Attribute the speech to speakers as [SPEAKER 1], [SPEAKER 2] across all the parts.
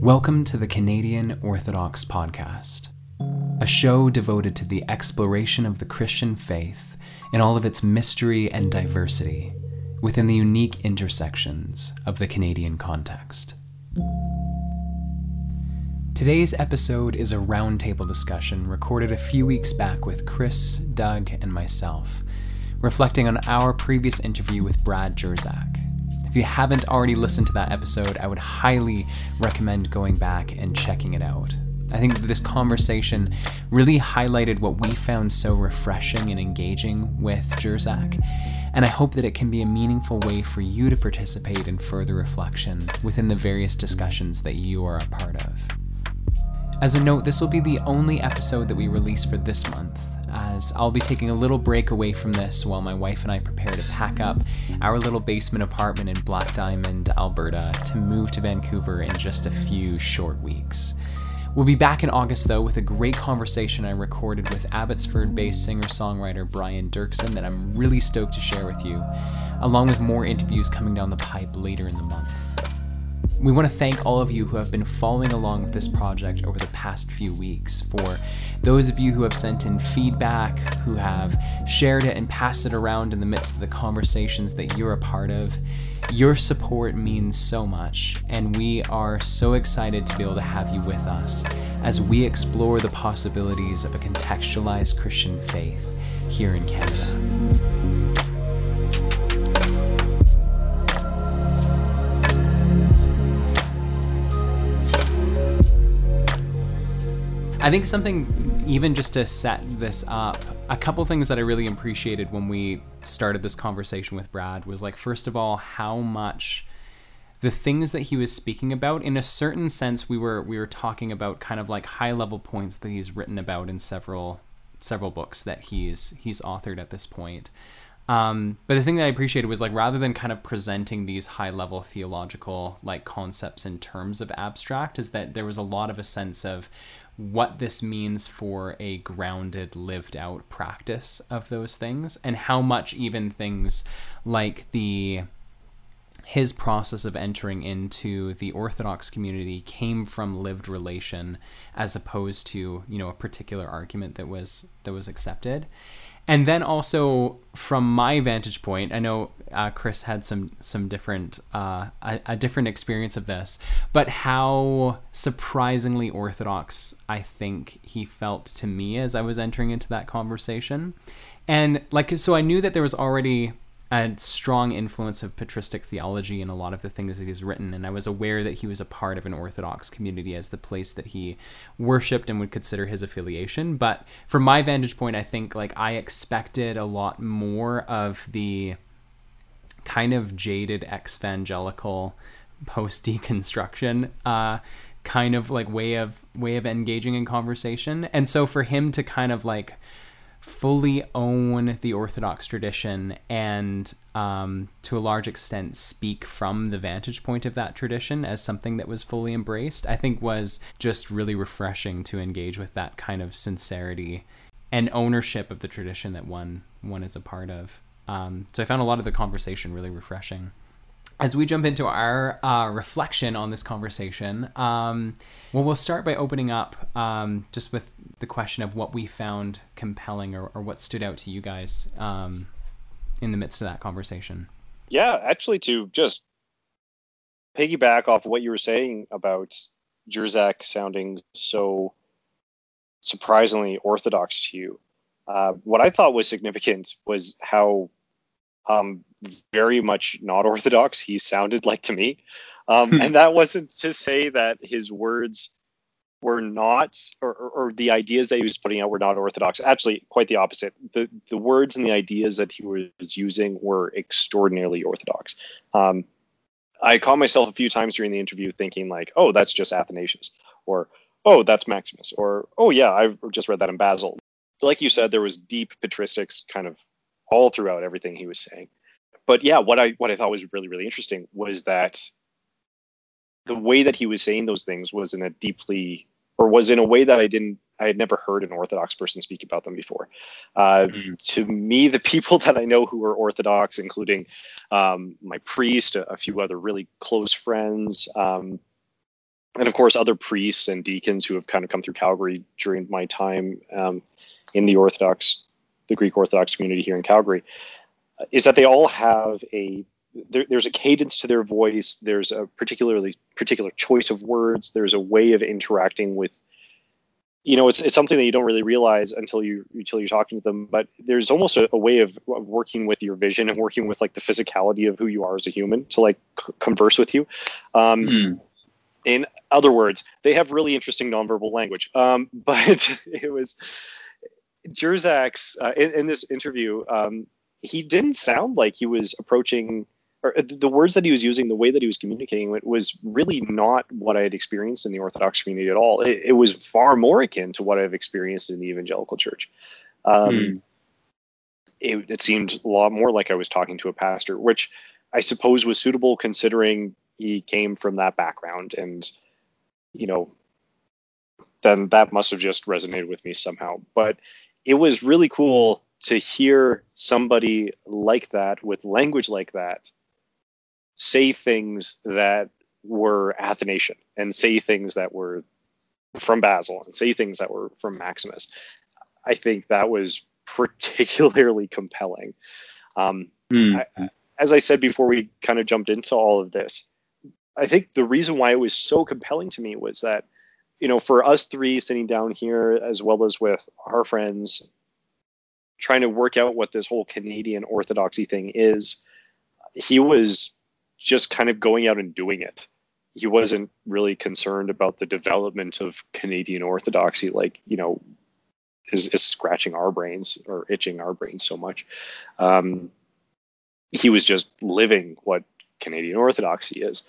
[SPEAKER 1] Welcome to the Canadian Orthodox Podcast, a show devoted to the exploration of the Christian faith in all of its mystery and diversity within the unique intersections of the Canadian context. Today's episode is a roundtable discussion recorded a few weeks back with Chris, Doug, and myself, reflecting on our previous interview with Brad Jersak, if you haven't already listened to that episode, I would highly recommend going back and checking it out. I think this conversation really highlighted what we found so refreshing and engaging with Jersak, and I hope that it can be a meaningful way for you to participate in further reflection within the various discussions that you are a part of. As a note, this will be the only episode that we release for this month, as I'll be taking a little break away from this while my wife and I prepare to pack up our little basement apartment in Black Diamond, Alberta, to move to Vancouver in just a few short weeks. We'll be back in August though with a great conversation I recorded with Abbotsford based singer songwriter Brian Doerksen that I'm really stoked to share with you, along with more interviews coming down the pipe later in the month. We want to thank all of you who have been following along with this project over the past few weeks. For those of you who have sent in feedback, who have shared it and passed it around in the midst of the conversations that you're a part of, your support means so much, and we are so excited to be able to have you with us as we explore the possibilities of a contextualized Christian faith here in Canada. I think something, even just to set this up, a couple things that I really appreciated when we started this conversation with Brad was like, first of all, how much the things that he was speaking about in a certain sense we were we were talking about kind of like high level points that he's written about in several several books that he's he's authored at this point. Um, but the thing that I appreciated was like rather than kind of presenting these high level theological like concepts in terms of abstract, is that there was a lot of a sense of what this means for a grounded, lived out practice of those things, and how much even things like the his process of entering into the Orthodox community came from lived relation as opposed to, you know, a particular argument that was that was accepted and then also from my vantage point, I know uh, Chris had some some different uh, a, a, different experience of this, but how surprisingly orthodox I think he felt to me as I was entering into that conversation, and like so I knew that there was already a strong influence of patristic theology in a lot of the things that he's written, and I was aware that he was a part of an Orthodox community as the place that he worshipped and would consider his affiliation. But from my vantage point, I think like I expected a lot more of the kind of jaded evangelical post deconstruction uh, kind of like way of way of engaging in conversation, and so for him to kind of like fully own the Orthodox tradition and, um, to a large extent, speak from the vantage point of that tradition as something that was fully embraced, I think was just really refreshing to engage with that kind of sincerity and ownership of the tradition that one one is a part of. Um, so I found a lot of the conversation really refreshing as we jump into our uh, reflection on this conversation, um, well, we'll start by opening up um, just with the question of what we found compelling or, or what stood out to you guys um, in the midst of that conversation.
[SPEAKER 2] Yeah, actually, to just piggyback off what you were saying about Jersak sounding so surprisingly orthodox to you, uh, what I thought was significant was how um, very much not orthodox. He sounded like to me. Um, and that wasn't to say that his words were not or, or, or, the ideas that he was putting out were not orthodox. Actually quite the opposite. The the words and the ideas that he was using were extraordinarily orthodox. Um, i caught myself a few times during the interview thinking like oh that's just athanasius or oh that's maximus or oh yeah i just read that in basil. Like you said there was deep patristics kind of all throughout everything he was saying. But yeah, what I what I thought was really really interesting was that the way that he was saying those things was in a deeply or was in a way that I didn't I had never heard an Orthodox person speak about them before. Uh, mm-hmm. To me, the people that I know who are Orthodox, including um, my priest, a, a, few other really close friends, um, and of course other priests and deacons who have kind of come through Calgary during my time um, in the Orthodox, the Greek Orthodox community here in Calgary, is that they all have a there, there's a cadence to their voice. There's a particularly particular choice of words. There's a way of interacting with you know it's, it's something that you don't really realize until you until you're talking to them but there's almost a, a way of, of working with your vision and working with like the physicality of who you are as a human to like c- converse with you um, mm. in other words they have really interesting nonverbal language um, but it was Jersak's uh, in, in, this interview um, he didn't sound like he was approaching or the words that he was using, the way that he was communicating it was really not what I had experienced in the Orthodox community at all. It, it was far more akin to what I've experienced in the evangelical church. Um, hmm. it, it seemed a lot more like I was talking to a pastor, which I suppose was suitable considering he came from that background. And, you know, then that must have just resonated with me somehow. But it was really cool to hear somebody like that with language like that say things that were Athanasian and say things that were from Basil and say things that were from Maximus. I think that was particularly compelling. Um, mm. I, as I said before, we kind of jumped into all of this. I think the reason why it was so compelling to me was that, you know, for us three sitting down here, as well as with our friends, trying to work out what this whole Canadian orthodoxy thing is, he was just kind of going out and doing it. He wasn't really concerned about the development of Canadian Orthodoxy, like, you know, is, is scratching our brains or itching our brains so much. Um, he was just living what Canadian Orthodoxy is.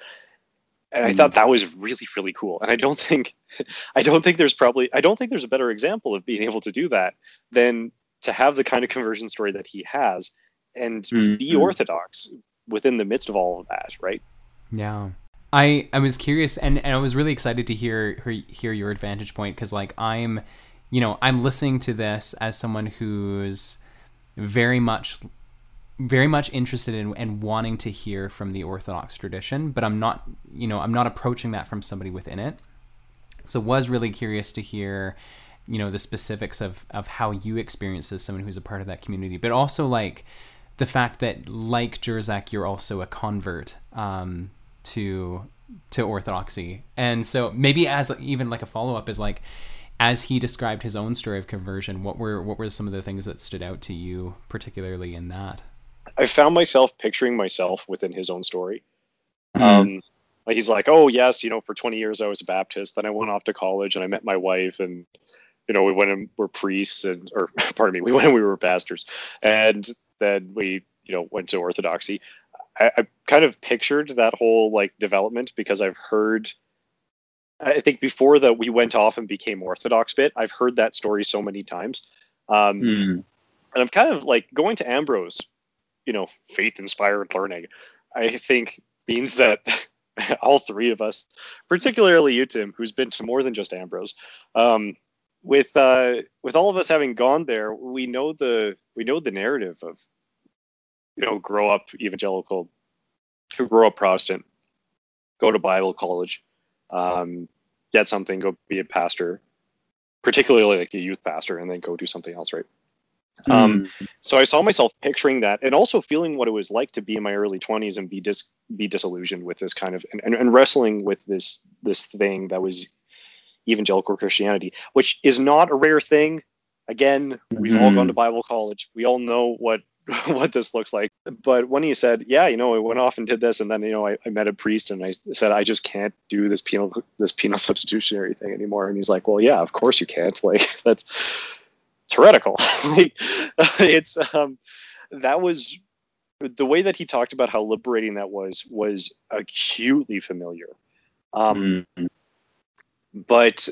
[SPEAKER 2] And I thought mm. that was really, really cool. And I don't think, I don't think there's probably, I don't think there's a better example of being able to do that than to have the kind of conversion story that he has and mm-hmm. be Orthodox, within the midst of all of that, right?
[SPEAKER 1] Yeah. I, I was curious and, and I was really excited to hear hear your advantage point because like I'm you know I'm listening to this as someone who's very much very much interested in and wanting to hear from the Orthodox tradition, but I'm not you know I'm not approaching that from somebody within it. So was really curious to hear you know the specifics of of how you experience as someone who's a part of that community, but also like the fact that like Jersak, you're also a convert um, to to orthodoxy, and so maybe as even like a follow up is like as he described his own story of conversion, what were what were some of the things that stood out to you, particularly in that?
[SPEAKER 2] I found myself picturing myself within his own story. Mm-hmm. Um, like he's like, oh yes, you know, for 20 years I was a Baptist. Then I went off to college and I met my wife, and you know, we went and were priests, and or pardon me, we went and we were pastors, and then we you know went to orthodoxy. I, I kind of pictured that whole like development because i've heard i think before that we went off and became orthodox bit i've heard that story so many times. Um, mm. and i'm kind of like going to ambrose you know faith inspired learning i think means that all three of us particularly you tim who's been to more than just ambrose um, with uh, with all of us having gone there, we know the we know the narrative of you know grow up evangelical, to grow up Protestant, go to Bible college, um, get something, go be a pastor, particularly like a youth pastor, and then go do something else, right? Mm. Um, so I saw myself picturing that, and also feeling what it was like to be in my early twenties and be dis be disillusioned with this kind of and, and, and wrestling with this this thing that was evangelical Christianity, which is not a rare thing. Again, we've mm-hmm. all gone to Bible college. We all know what what this looks like. But when he said, "Yeah, you know, I went off and did this," and then you know, I, I met a priest and I said, "I just can't do this penal this penal substitutionary thing anymore," and he's like, "Well, yeah, of course you can't. Like that's it's heretical. it's um, that was the way that he talked about how liberating that was was acutely familiar. Um, mm-hmm but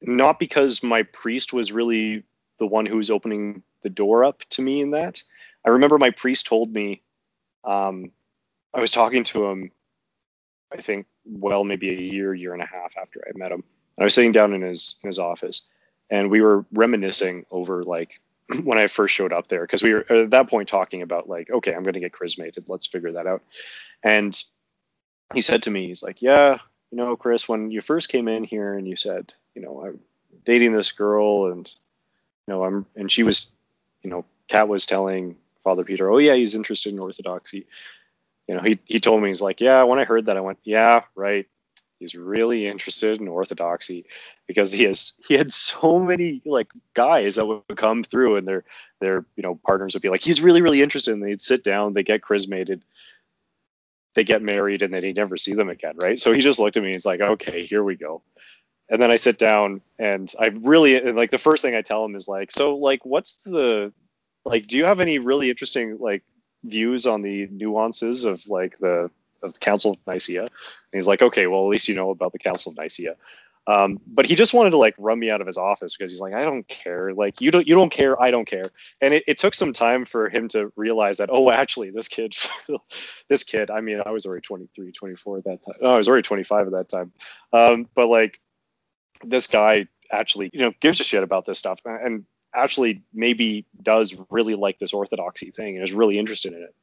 [SPEAKER 2] not because my priest was really the one who was opening the door up to me in that. I remember my priest told me, um, I was talking to him, I think, well, maybe a year, year and a half after I met him. I was sitting down in his in his office, and we were reminiscing over like when I first showed up there because we were at that point talking about like, okay, I'm going to get chrismated. Let's figure that out. And he said to me, he's like, yeah, you know, Chris, when you first came in here and you said, you know, I'm dating this girl and, you know, I'm, and she was, you know, Kat was telling Father Peter, oh yeah, he's interested in Orthodoxy. You know, he, he told me, he's like, yeah, when I heard that, I went, yeah, right. He's really interested in Orthodoxy because he has, he had so many like guys that would come through and their, their, you know, partners would be like, he's really, really interested. And they'd sit down, they get chrismated they get married and then he never see them again, right? So he just looked at me. And he's like, "Okay, here we go." And then I sit down and I really and like the first thing I tell him is like, "So like, what's the like? Do you have any really interesting like views on the nuances of like the of the Council of Nicaea?" And he's like, "Okay, well at least you know about the Council of Nicaea." Um, but he just wanted to like run me out of his office because he's like, I don't care. Like you don't you don't care, I don't care. And it, it took some time for him to realize that, oh, actually, this kid, this kid. I mean, I was already 23, 24 at that time. Oh, I was already 25 at that time. Um, but like, this guy actually, you know, gives a shit about this stuff and actually maybe does really like this orthodoxy thing and is really interested in it.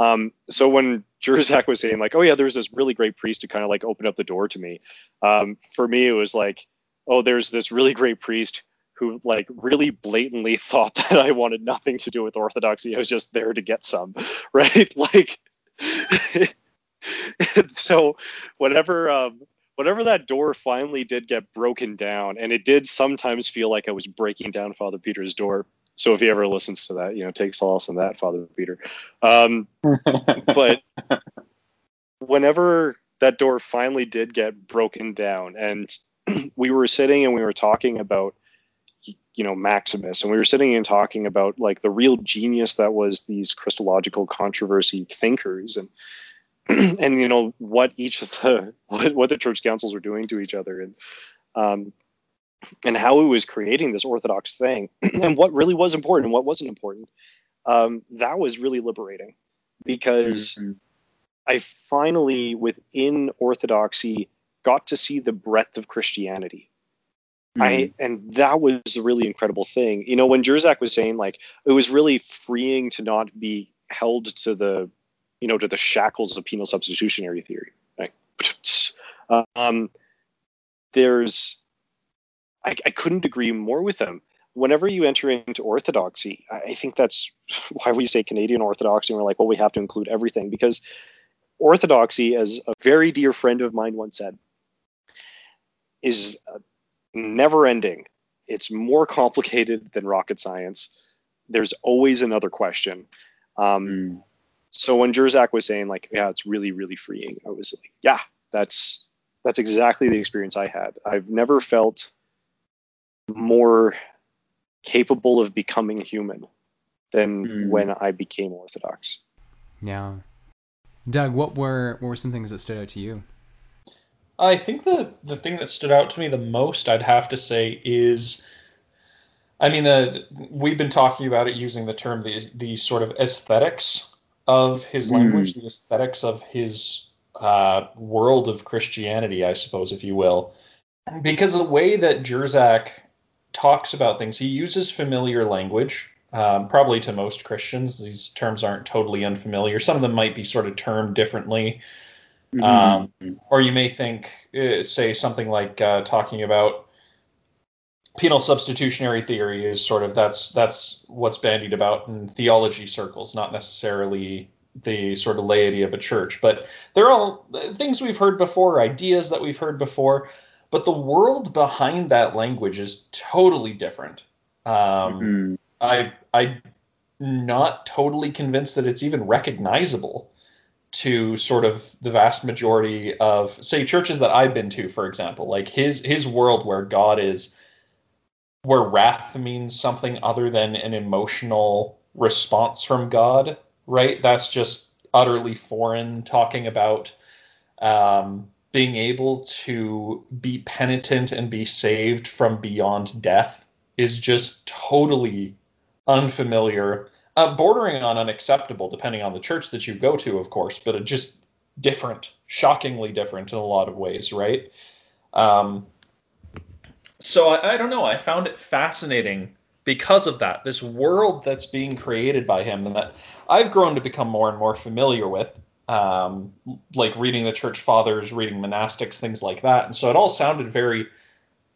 [SPEAKER 2] Um, so when Jersak was saying like, oh yeah, there's this really great priest to kind of like open up the door to me. Um, for me, it was like, oh, there's this really great priest who like really blatantly thought that I wanted nothing to do with orthodoxy. I was just there to get some, right? like, so whatever, um, whatever that door finally did get broken down, and it did sometimes feel like I was breaking down Father Peter's door. So if he ever listens to that, you know, take solace in that, Father Peter. Um, but whenever that door finally did get broken down, and we were sitting and we were talking about, you know, Maximus, and we were sitting and talking about like the real genius that was these Christological controversy thinkers, and and you know what each of the what, what the church councils were doing to each other, and um, and how it was creating this orthodox thing and what really was important and what wasn't important um, that was really liberating because mm-hmm. i finally within orthodoxy got to see the breadth of christianity mm-hmm. i and that was a really incredible thing you know when Jersak was saying like it was really freeing to not be held to the you know to the shackles of penal substitutionary theory right um, there's I, I couldn't agree more with them. Whenever you enter into orthodoxy, I think that's why we say Canadian orthodoxy. And we're like, well, we have to include everything because orthodoxy, as a very dear friend of mine once said, is never ending. It's more complicated than rocket science. There's always another question. Um, mm. So when Jersak was saying like, yeah, it's really, really freeing, I was like, yeah, that's that's exactly the experience I had. I've never felt more capable of becoming human than mm. when I became Orthodox.
[SPEAKER 1] Yeah. Doug, what were what were some things that stood out to you?
[SPEAKER 3] I think the the thing that stood out to me the most, I'd have to say, is, I mean, the we've been talking about it using the term the the sort of aesthetics of his mm. language, the aesthetics of his uh, world of Christianity, I suppose, if you will, because the way that Jersak talks about things. He uses familiar language, um, probably to most Christians. These terms aren't totally unfamiliar. Some of them might be sort of termed differently. Mm-hmm. Um, or you may think, uh, say, something like uh, talking about penal substitutionary theory is sort of that's that's what's bandied about in theology circles, not necessarily the sort of laity of a church. But they're all things we've heard before, ideas that we've heard before but the world behind that language is totally different. Um, mm-hmm. I I'm not totally convinced that it's even recognizable to sort of the vast majority of say churches that I've been to, for example, like his his world where God is where wrath means something other than an emotional response from God, right? That's just utterly foreign. Talking about um, being able to be penitent and be saved from beyond death is just totally unfamiliar, uh, bordering on unacceptable, depending on the church that you go to, of course, but just different, shockingly different in a lot of ways, right? Um, so I, I don't know. I found it fascinating because of that. This world that's being created by him, and that I've grown to become more and more familiar with, um, like reading the church fathers, reading monastics, things like that. And so it all sounded very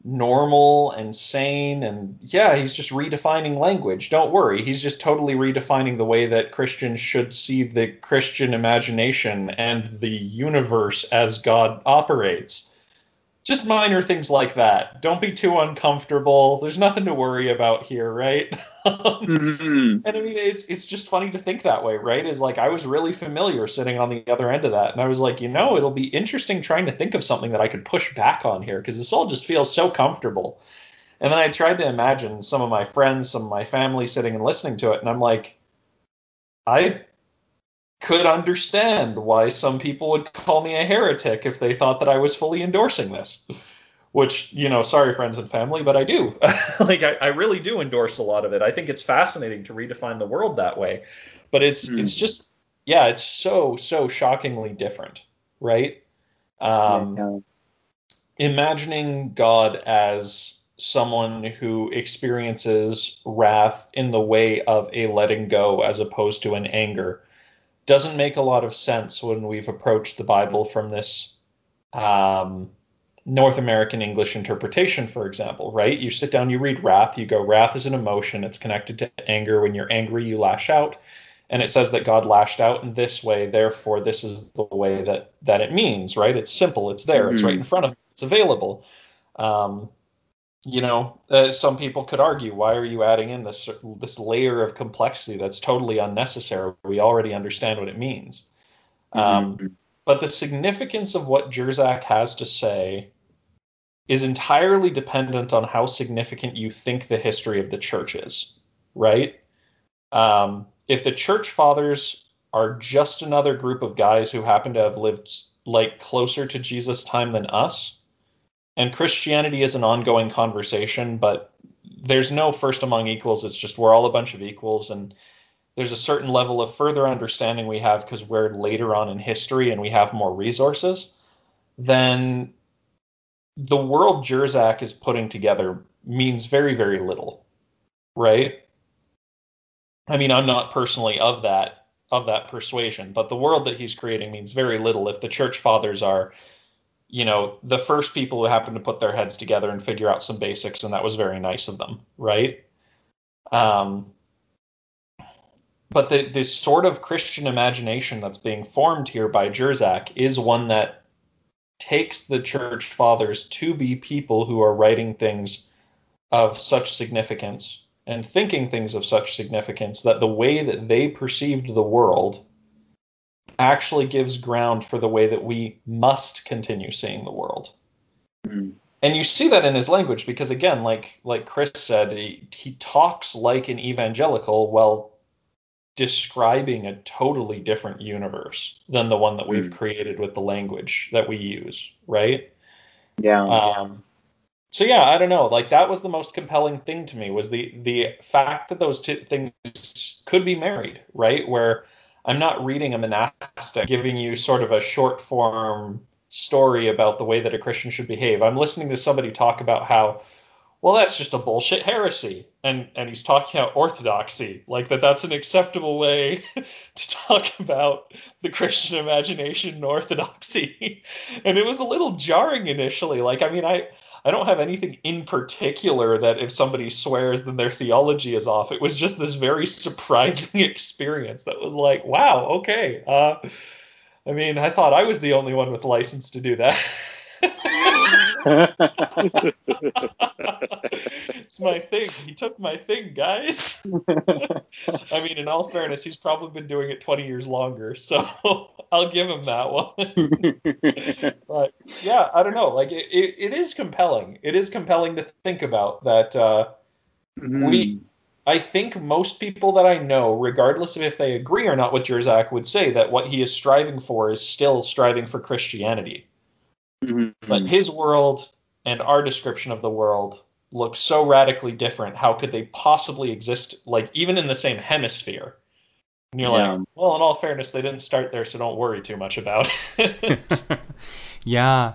[SPEAKER 3] normal and sane. And yeah he's just redefining language. Don't worry. He's just totally redefining the way that christians should see the christian imagination and the universe as god operates just minor things like that. Don't be too uncomfortable. There's nothing to worry about here, right? mm-hmm. And I mean, it's it's just funny to think that way, right? Is like I was really familiar sitting on the other end of that, and I was like, you know, it'll be interesting trying to think of something that I could push back on here because this all just feels so comfortable. And then I tried to imagine some of my friends, some of my family sitting and listening to it, and I'm like, I could understand why some people would call me a heretic if they thought that I was fully endorsing this. Which, you know, sorry, friends and family, but I do. like, I, I, really do endorse a lot of it. I think it's fascinating to redefine the world that way. But it's mm. it's just, yeah, it's so, so shockingly different, right? Um, yeah. Imagining God as someone who experiences wrath in the way of a letting go as opposed to an anger doesn't make a lot of sense when we've approached the Bible from this um, North American English interpretation, for example, right? You sit down, you read wrath, you go, wrath is an emotion, it's connected to anger. When you're angry, you lash out. And it says that God lashed out in this way, therefore, this is the way that that it means, right? It's simple, it's there, mm-hmm. it's right mm-hmm. in front of you, it's available. Um, you know, uh, some people could argue, why are you adding in this this layer of complexity that's totally unnecessary? We already understand what it means. Mm-hmm. Um, but the significance of what Jersak has to say is entirely dependent on how significant you think the history of the church is, right? Um, if the church fathers are just another group of guys who happen to have lived like closer to Jesus' time than us, and Christianity is an ongoing conversation, but there's no first among equals. It's just we're all a bunch of equals, and there's a certain level of further understanding we have because we're later on in history and we have more resources. Then the world Jersak is putting together means very, very little, right? I mean, I'm not personally of that of that persuasion, but the world that he's creating means very little if the church fathers are you know, the first people who happened to put their heads together and figure out some basics, and that was very nice of them, right? Um, but the this sort of Christian imagination that's being formed here by Jersak is one that takes the church fathers to be people who are writing things of such significance and thinking things of such significance that the way that they perceived the world actually gives ground for the way that we must continue seeing the world. Mm. And you see that in his language because again, like like Chris said, he, he talks like an evangelical while describing a totally different universe than the one that we've mm. created with the language that we use, right?
[SPEAKER 4] Yeah.
[SPEAKER 3] Um, so yeah, I don't know. Like that was the most compelling thing to me was the the fact that those two things could be married, right? Where I'm not reading a monastic giving you sort of a short form story about the way that a Christian should behave. I'm listening to somebody talk about how, well, that's just a bullshit heresy, and and he's talking about orthodoxy, like that. That's an acceptable way to talk about the Christian imagination and orthodoxy, and it was a little jarring initially. Like, I mean, I I don't have anything in particular that if somebody swears, then their theology is off. It was just this very surprising experience that was like, wow, okay. Uh, I mean, I thought I was the only one with license to do that. it's my thing. He took my thing, guys. I mean, in all fairness, he's probably been doing it 20 years longer, so I'll give him that one. but yeah, I don't know. Like, it, it, it is compelling. It is compelling to think about that uh, mm. we. I think most people that I know, regardless of if they agree or not with Jersak, would say that what he is striving for is still striving for Christianity Mm-hmm. But his world and our description of the world look so radically different. How could they possibly exist, like even in the same hemisphere? And you're yeah. like, well, in all fairness, they didn't start there, so don't worry too much about it.
[SPEAKER 1] yeah.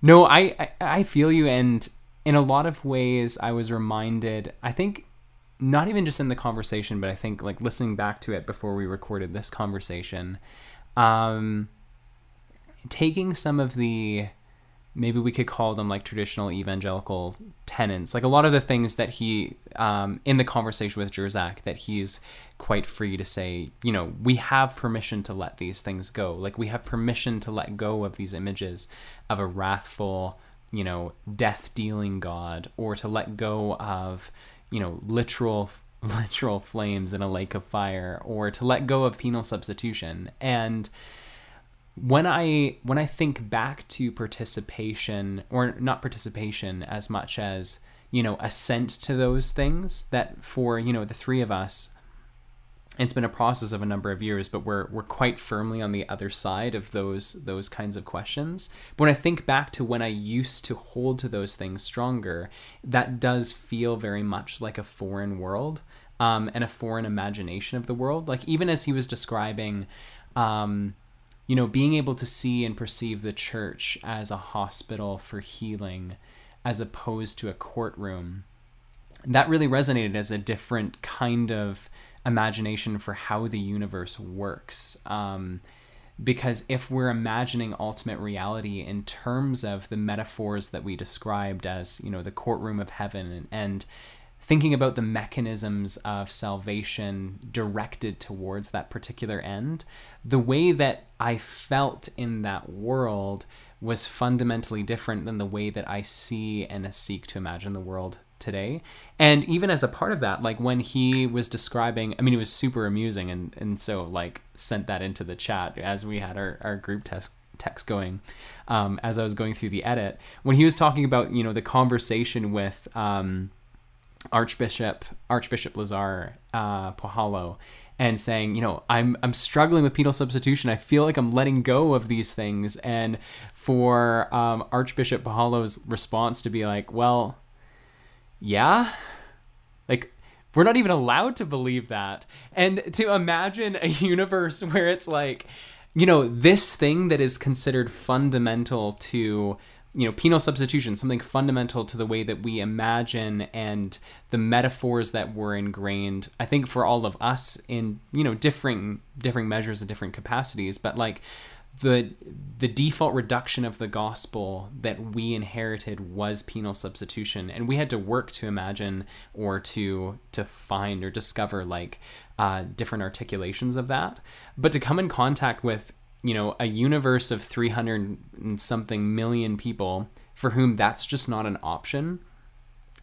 [SPEAKER 1] No, I, I, I feel you, and in a lot of ways, I was reminded, I think, not even just in the conversation, but I think like listening back to it before we recorded this conversation, um, taking some of the maybe we could call them like traditional evangelical tenets like a lot of the things that he um, in the conversation with Jersak that he's quite free to say you know we have permission to let these things go. Like we have permission to let go of these images of a wrathful you know death dealing god or to let go of you know literal literal flames in a lake of fire or to let go of penal substitution. And when I when I think back to participation or not participation as much as you know assent to those things that for you know the three of us it's been a process of a number of years but we're we're quite firmly on the other side of those those kinds of questions. But when I think back to when I used to hold to those things stronger that does feel very much like a foreign world um, and a foreign imagination of the world. Like even as he was describing um, you know, being able to see and perceive the church as a hospital for healing as opposed to a courtroom, that really resonated as a different kind of imagination for how the universe works. Um, because if we're imagining ultimate reality in terms of the metaphors that we described as, you know, the courtroom of heaven and, and thinking about the mechanisms of salvation directed towards that particular end, the way that I felt in that world was fundamentally different than the way that I see and seek to imagine the world today. And even as a part of that, like when he was describing, I mean, it was super amusing and, and so like sent that into the chat as we had our, our group test text going um, as I was going through the edit when he was talking about, you know, the conversation with, um, Archbishop Archbishop Lazar uh, Puhalo and saying, you know, I'm I'm struggling with penal substitution. I feel like I'm letting go of these things, and for um, Archbishop Puhalo's response to be like, well, yeah, like we're not even allowed to believe that, and to imagine a universe where it's like, you know, this thing that is considered fundamental to you know penal substitution something fundamental to the way that we imagine and the metaphors that were ingrained i think for all of us in you know differing differing measures and different capacities. But like the the default reduction of the gospel that we inherited was penal substitution. And we had to work to imagine or to to find or discover like uh, different articulations of that. But to come in contact with you know, a universe of 300 and something million people for whom that's just not an option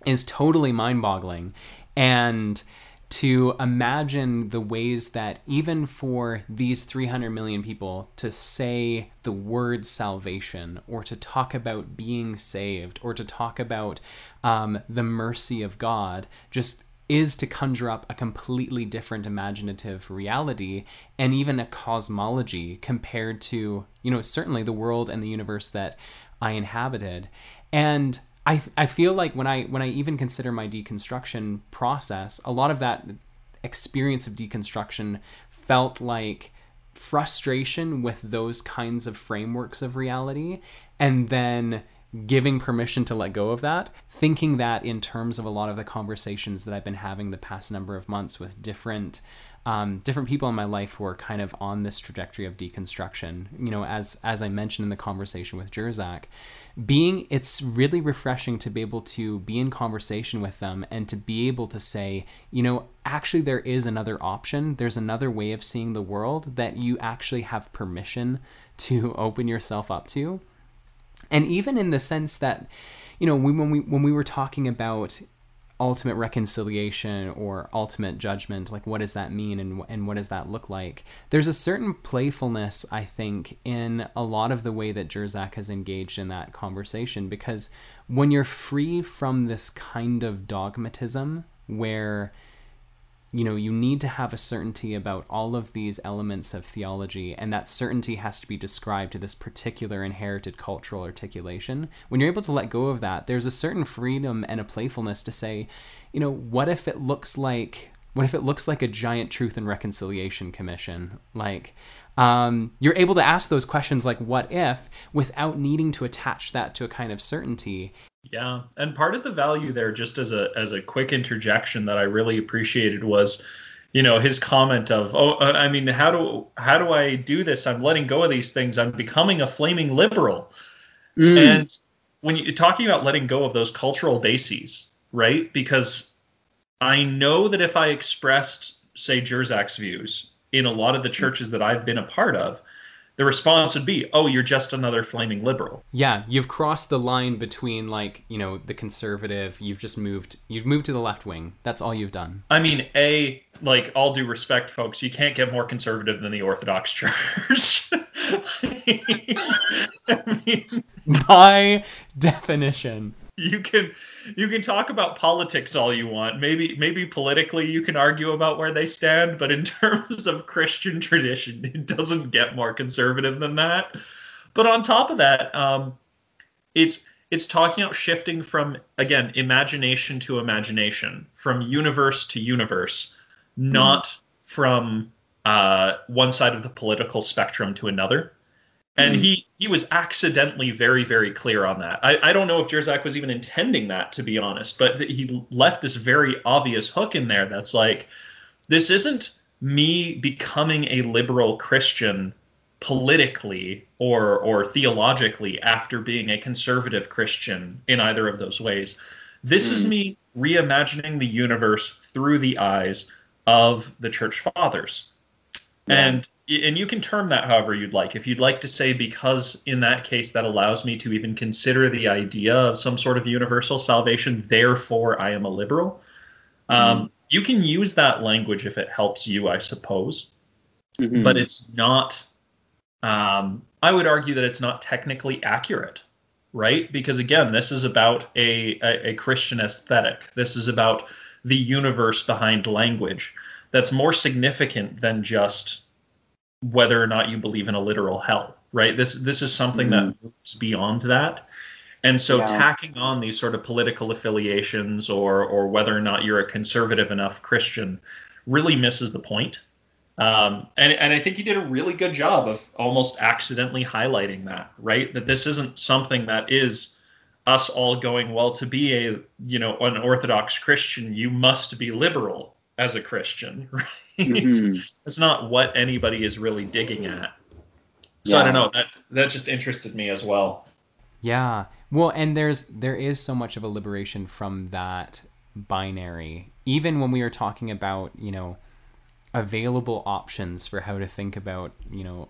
[SPEAKER 1] is totally mind boggling. And to imagine the ways that even for these 300 million people to say the word salvation or to talk about being saved or to talk about um, the mercy of God just is to conjure up a completely different imaginative reality and even a cosmology compared to, you know, certainly the world and the universe that I inhabited. And I, I feel like when I when I even consider my deconstruction process, a lot of that experience of deconstruction felt like frustration with those kinds of frameworks of reality and then giving permission to let go of that, thinking that in terms of a lot of the conversations that I've been having the past number of months with different um, different people in my life who are kind of on this trajectory of deconstruction. You know, as as I mentioned in the conversation with Jersak, being it's really refreshing to be able to be in conversation with them and to be able to say, you know, actually there is another option. There's another way of seeing the world that you actually have permission to open yourself up to and even in the sense that you know when we when we were talking about ultimate reconciliation or ultimate judgment like what does that mean and and what does that look like? There's a certain playfulness i think in a lot of the way that Jersak has engaged in that conversation because when you're free from this kind of dogmatism where you know, you need to have a certainty about all of these elements of theology, and that certainty has to be described to this particular inherited cultural articulation. When you're able to let go of that, there's a certain freedom and a playfulness to say, you know, what if it looks like what if it looks like a giant truth and reconciliation commission? Like, um, you're able to ask those questions like what if without needing to attach that to a kind of certainty
[SPEAKER 3] Yeah, and part of the value there, just as a as a quick interjection that I really appreciated was, you know, his comment of, "Oh, uh, I mean, how do how do I do this? I'm letting go of these things. I'm becoming a flaming liberal." Mm. And when you're talking about letting go of those cultural bases, right? Because I know that if I expressed, say, Jersak's views in a lot of the churches that I've been a part of, the response would be, "Oh, you're just another flaming liberal."
[SPEAKER 1] Yeah, you've crossed the line between like, you know, the conservative, you've just moved you've moved to the left wing. That's all you've done.
[SPEAKER 3] I mean, a like all due respect folks, you can't get more conservative than the Orthodox Church.
[SPEAKER 1] I mean, by definition
[SPEAKER 3] you can you can talk about politics all you want. Maybe maybe politically you can argue about where they stand, but in terms of Christian tradition, it doesn't get more conservative than that. But on top of that, um, it's it's talking about shifting from again imagination to imagination, from universe to universe, not mm. from uh, one side of the political spectrum to another and mm he he was accidentally very very clear on that. I, I don't know if Jersak was even intending that to be honest, but he left this very obvious hook in there that's like this isn't me becoming a liberal Christian politically or or theologically after being a conservative Christian in either of those ways. This mm is me reimagining the universe through the eyes of the church fathers. Yeah. And and you can term that however you'd like. If you'd like to say, because in that case, that allows me to even consider the idea of some sort of universal salvation, therefore I am a liberal. Mm-hmm. Um, you can use that language if it helps you, I suppose. Mm-hmm. But it's not, um, I would argue that it's not technically accurate, right? Because again, this is about a, a, a Christian aesthetic, this is about the universe behind language that's more significant than just whether or not you believe in a literal hell, right? This this is something mm. that moves beyond that. And so yeah. tacking on these sort of political affiliations or or whether or not you're a conservative enough Christian really misses the point. Um, and, and I think he did a really good job of almost accidentally highlighting that, right? That this isn't something that is us all going, well, to be a, you know, an Orthodox Christian, you must be liberal as a Christian, right? Mm-hmm. it's, not what anybody is really digging at. So yeah. I don't know. That that just interested me as well.
[SPEAKER 1] Yeah. Well, and there's there is so much of a liberation from that binary. Even when we are talking about, you know, available options for how to think about, you know,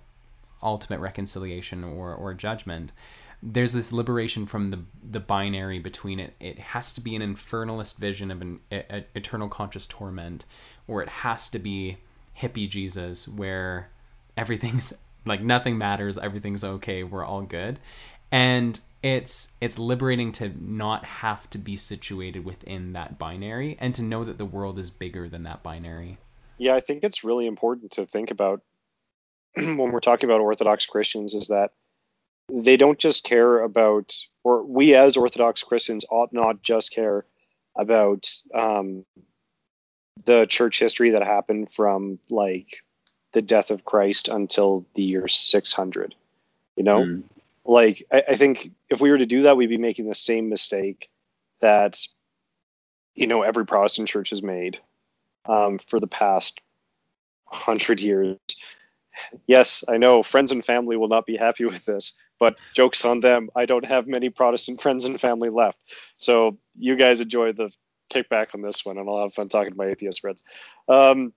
[SPEAKER 1] ultimate reconciliation or or judgment there's this liberation from the the binary between it. It has to be an infernalist vision of an a, a eternal conscious torment, or it has to be hippie Jesus, where everything's like nothing matters, everything's okay, we're all good, and it's it's liberating to not have to be situated within that binary and to know that the world is bigger than that binary.
[SPEAKER 2] Yeah, I think it's really important to think about when we're talking about Orthodox Christians is that they don't just care about, or we as Orthodox Christians ought not just care about um, the church history that happened from like the death of Christ until the year 600. You know, mm. like I, I think if we were to do that, we'd be making the same mistake that you know every Protestant church has made um, for the past hundred years. Yes, I know friends and family will not be happy with this, but jokes on them. I don't have many Protestant friends and family left. So you guys enjoy the kickback on this one, and I'll have fun talking to my atheist friends. Um,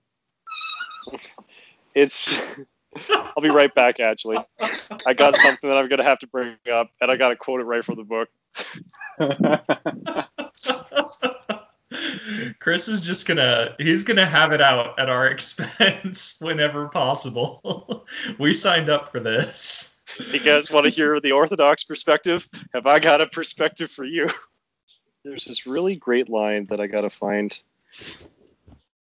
[SPEAKER 2] it's. I'll be right back. Actually, I got something that I'm gonna have to bring up, and I got to quote it right from the book.
[SPEAKER 3] Chris is just gonna he's gonna have it out at our expense whenever possible. we signed up for this
[SPEAKER 2] you guys want to hear the Orthodox perspective? Have I got a perspective for you? There's this really great line that I got to find.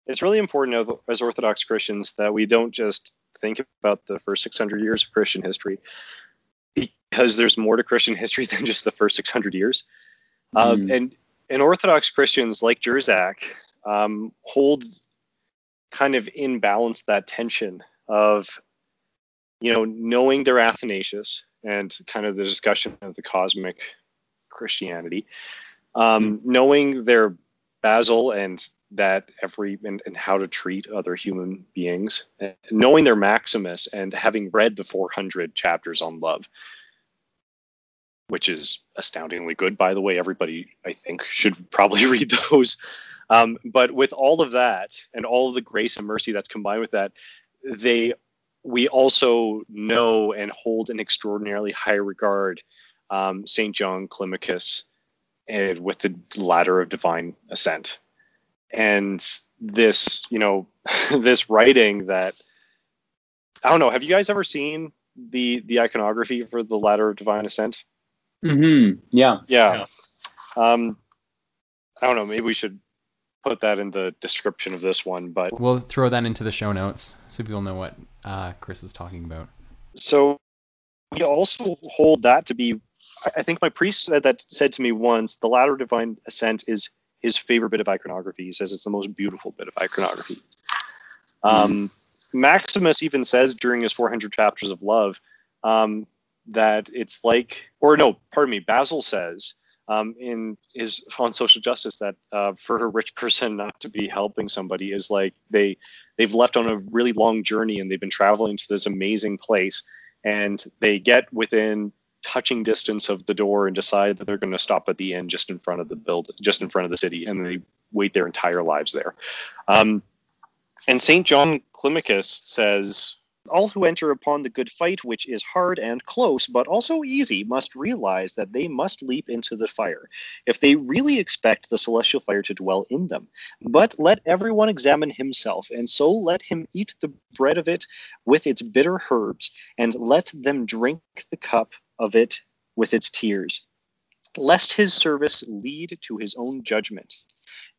[SPEAKER 2] It's really important as Orthodox Christians that we don't just think about the first 600 years of Christian history because there's more to Christian history than just the first 600 years. Mm. Um, and, and Orthodox Christians like Jersak um, hold kind of in balance that tension of you know, knowing their Athanasius and kind of the discussion of the cosmic Christianity, um, knowing their Basil and that every and, and how to treat other human beings, knowing their Maximus and having read the 400 chapters on love, which is astoundingly good, by the way. Everybody, I think, should probably read those. Um, but with all of that and all of the grace and mercy that's combined with that, they we also know and hold in extraordinarily high regard um, Saint John Climacus and with the ladder of divine ascent and this you know this writing that i don't know have you guys ever seen the the iconography for the ladder of divine ascent
[SPEAKER 4] mm-hmm yeah
[SPEAKER 2] yeah, yeah. um i don't know maybe we should put that in the description of this one but
[SPEAKER 1] we'll throw that into the show notes so people know what uh, chris is talking about
[SPEAKER 2] so we also hold that to be i think my priest said that said to me once the ladder of divine ascent is his favorite bit of iconography. He says it's the most beautiful bit of iconography. Um, Maximus even says during his 400 chapters of love um, that it's like, or no, pardon me, Basil says um, in his on social justice that uh, for a rich person not to be helping somebody is like they they've left on a really long journey and they've been traveling to this amazing place and they get within touching distance of the door and decide that they're going to stop at the inn just in front of the build, just in front of the city, and they wait their entire lives there. Um, and Saint John Climacus says, all who enter upon the good fight, which is hard and close, but also easy, must realize that they must leap into the fire, if they really expect the celestial fire to dwell in them. But let everyone examine himself, and so let him eat the bread of it with its bitter herbs, and let them drink the cup of it with its tears, lest his service lead to his own judgment.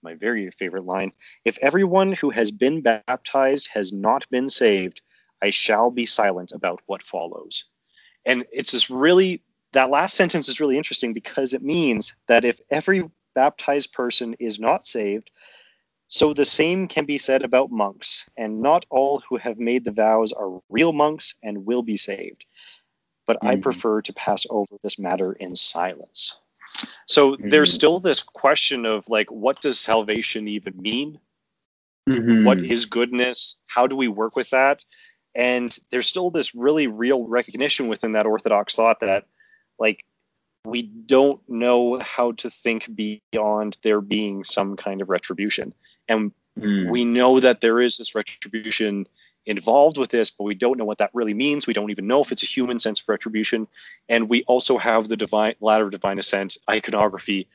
[SPEAKER 2] My very favorite line If everyone who has been baptized has not been saved, I shall be silent about what follows. And it's this really, that last sentence is really interesting because it means that if every baptized person is not saved, so the same can be said about monks, and not all who have made the vows are real monks and will be saved but mm-hmm. I prefer to pass over this matter in silence. So mm-hmm. there's still this question of like, what does salvation even mean? Mm-hmm. What is goodness? How do we work with that? And there's still this really real recognition within that Orthodox thought that, like, we don't know how to think beyond there being some kind of retribution. And mm. we know that there is this retribution involved with this, but we don't know what that really means. We don't even know if it's a human sense of retribution. And we also have the divine ladder of divine ascent iconography,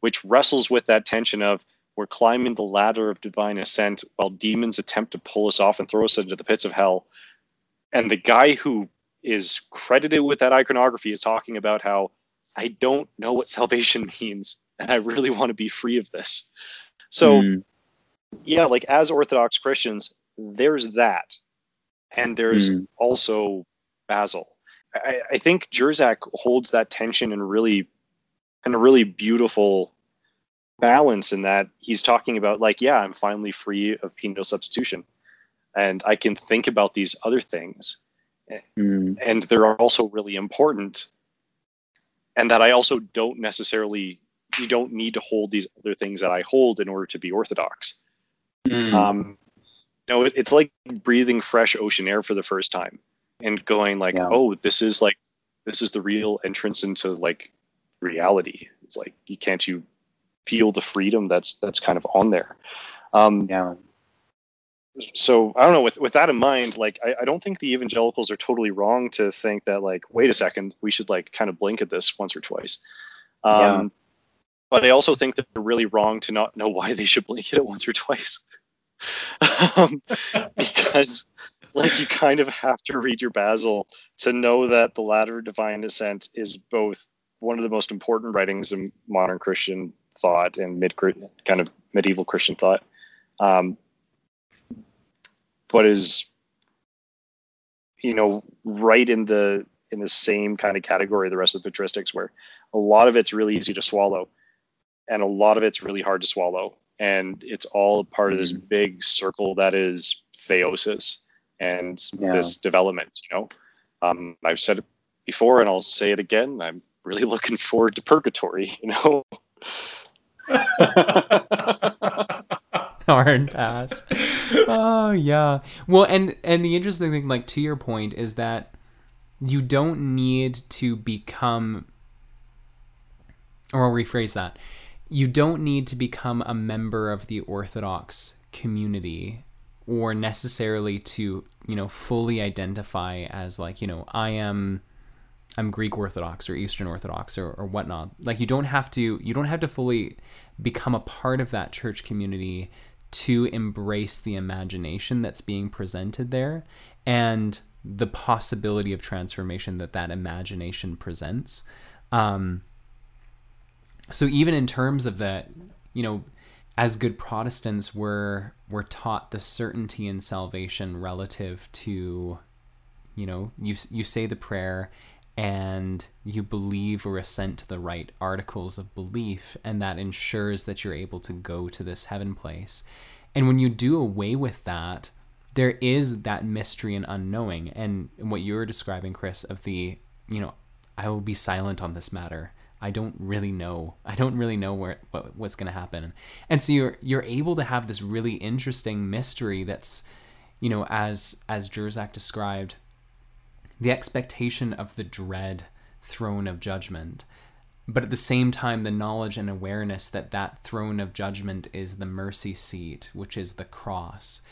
[SPEAKER 2] which wrestles with that tension of we're climbing the ladder of divine ascent while demons attempt to pull us off and throw us into the pits of hell. And the guy who is credited with that iconography is talking about how I don't know what salvation means, and I really want to be free of this. So, mm. yeah, like as Orthodox Christians, there's that, and there's mm. also Basil. I, I think Jersak holds that tension in really, in a really beautiful balance in that he's talking about like, yeah, I'm finally free of penal substitution, and I can think about these other things, mm. and they're also really important, and that I also don't necessarily you don't need to hold these other things that I hold in order to be orthodox. Mm. Um, know, it, it's like breathing fresh ocean air for the first time and going like, yeah. oh, this is like this is the real entrance into like reality. It's like you can't you feel the freedom that's that's kind of on there. Um, yeah. So I don't know. With with that in mind, like I, I don't think the evangelicals are totally wrong to think that like, wait a second, we should like kind of blink at this once or twice. Um, yeah. But I also think that they're really wrong to not know why they should blink at it once or twice um, because like you kind of have to read your Basil to know that the ladder of divine ascent is both one of the most important writings in modern Christian thought and mid kind of medieval Christian thought, um, but is you know right in the in the same kind of category the rest of the patristics where a lot of it's really easy to swallow and a lot of it's really hard to swallow and it's all part of this mm-hmm. big circle that is theosis and yeah. this development. You know, um, I've said it before, and I'll say it again. I'm really looking forward to Purgatory. You know.
[SPEAKER 1] hard pass. Oh yeah. Well, and and the interesting thing, like to your point, is that you don't need to become, or I'll rephrase that. You don't need to become a member of the Orthodox community or necessarily to you know fully identify as like you know I am I'm Greek Orthodox or Eastern Orthodox or, or whatnot. Like you don't have to you don't have to fully become a part of that church community to embrace the imagination that's being presented there and the possibility of transformation that that imagination presents. Um, so even in terms of the, you know, as good Protestants, we're we're taught the certainty in salvation relative to, you know, you you say the prayer and you believe or assent to the right articles of belief, and that ensures that you're able to go to this heaven place. And when you do away with that, there is that mystery and unknowing. And what you were describing, Chris, of the, you know, I will be silent on this matter. I don't really know. I don't really know where what, what's going to happen. And so you're you're able to have this really interesting mystery that's, you know, as as Jersak described, the expectation of the dread throne of judgment but at the same time the knowledge and awareness that that throne of judgment is the mercy seat which is the cross.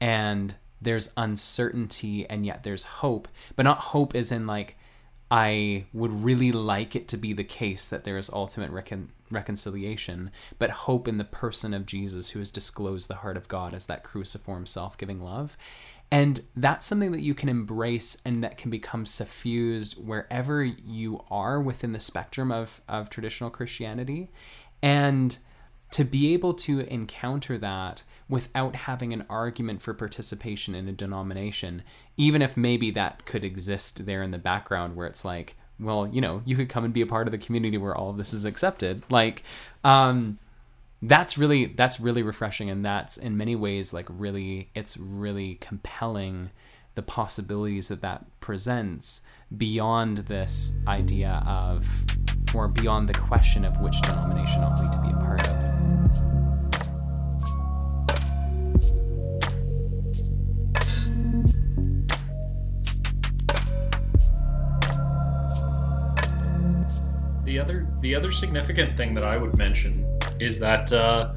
[SPEAKER 1] And there's uncertainty and yet there's hope but not hope as in like i would really like it to be the case that there is ultimate recon- reconciliation but hope in the person of jesus who has disclosed the heart of god as that cruciform self-giving love and that's something that you can embrace and that can become suffused wherever you are within the spectrum of, of traditional Christianity. And to be able to encounter that without having an argument for participation in a denomination, even if maybe that could exist there in the background where it's like, well, you know, you could come and be a part of the community where all of this is accepted. Like, um, that's really that's really refreshing and that's in many ways like really it's really compelling the possibilities that that presents beyond this idea of or beyond the question of which denomination ought we to be a part of.
[SPEAKER 3] The other the other significant thing that I would mention is that uh,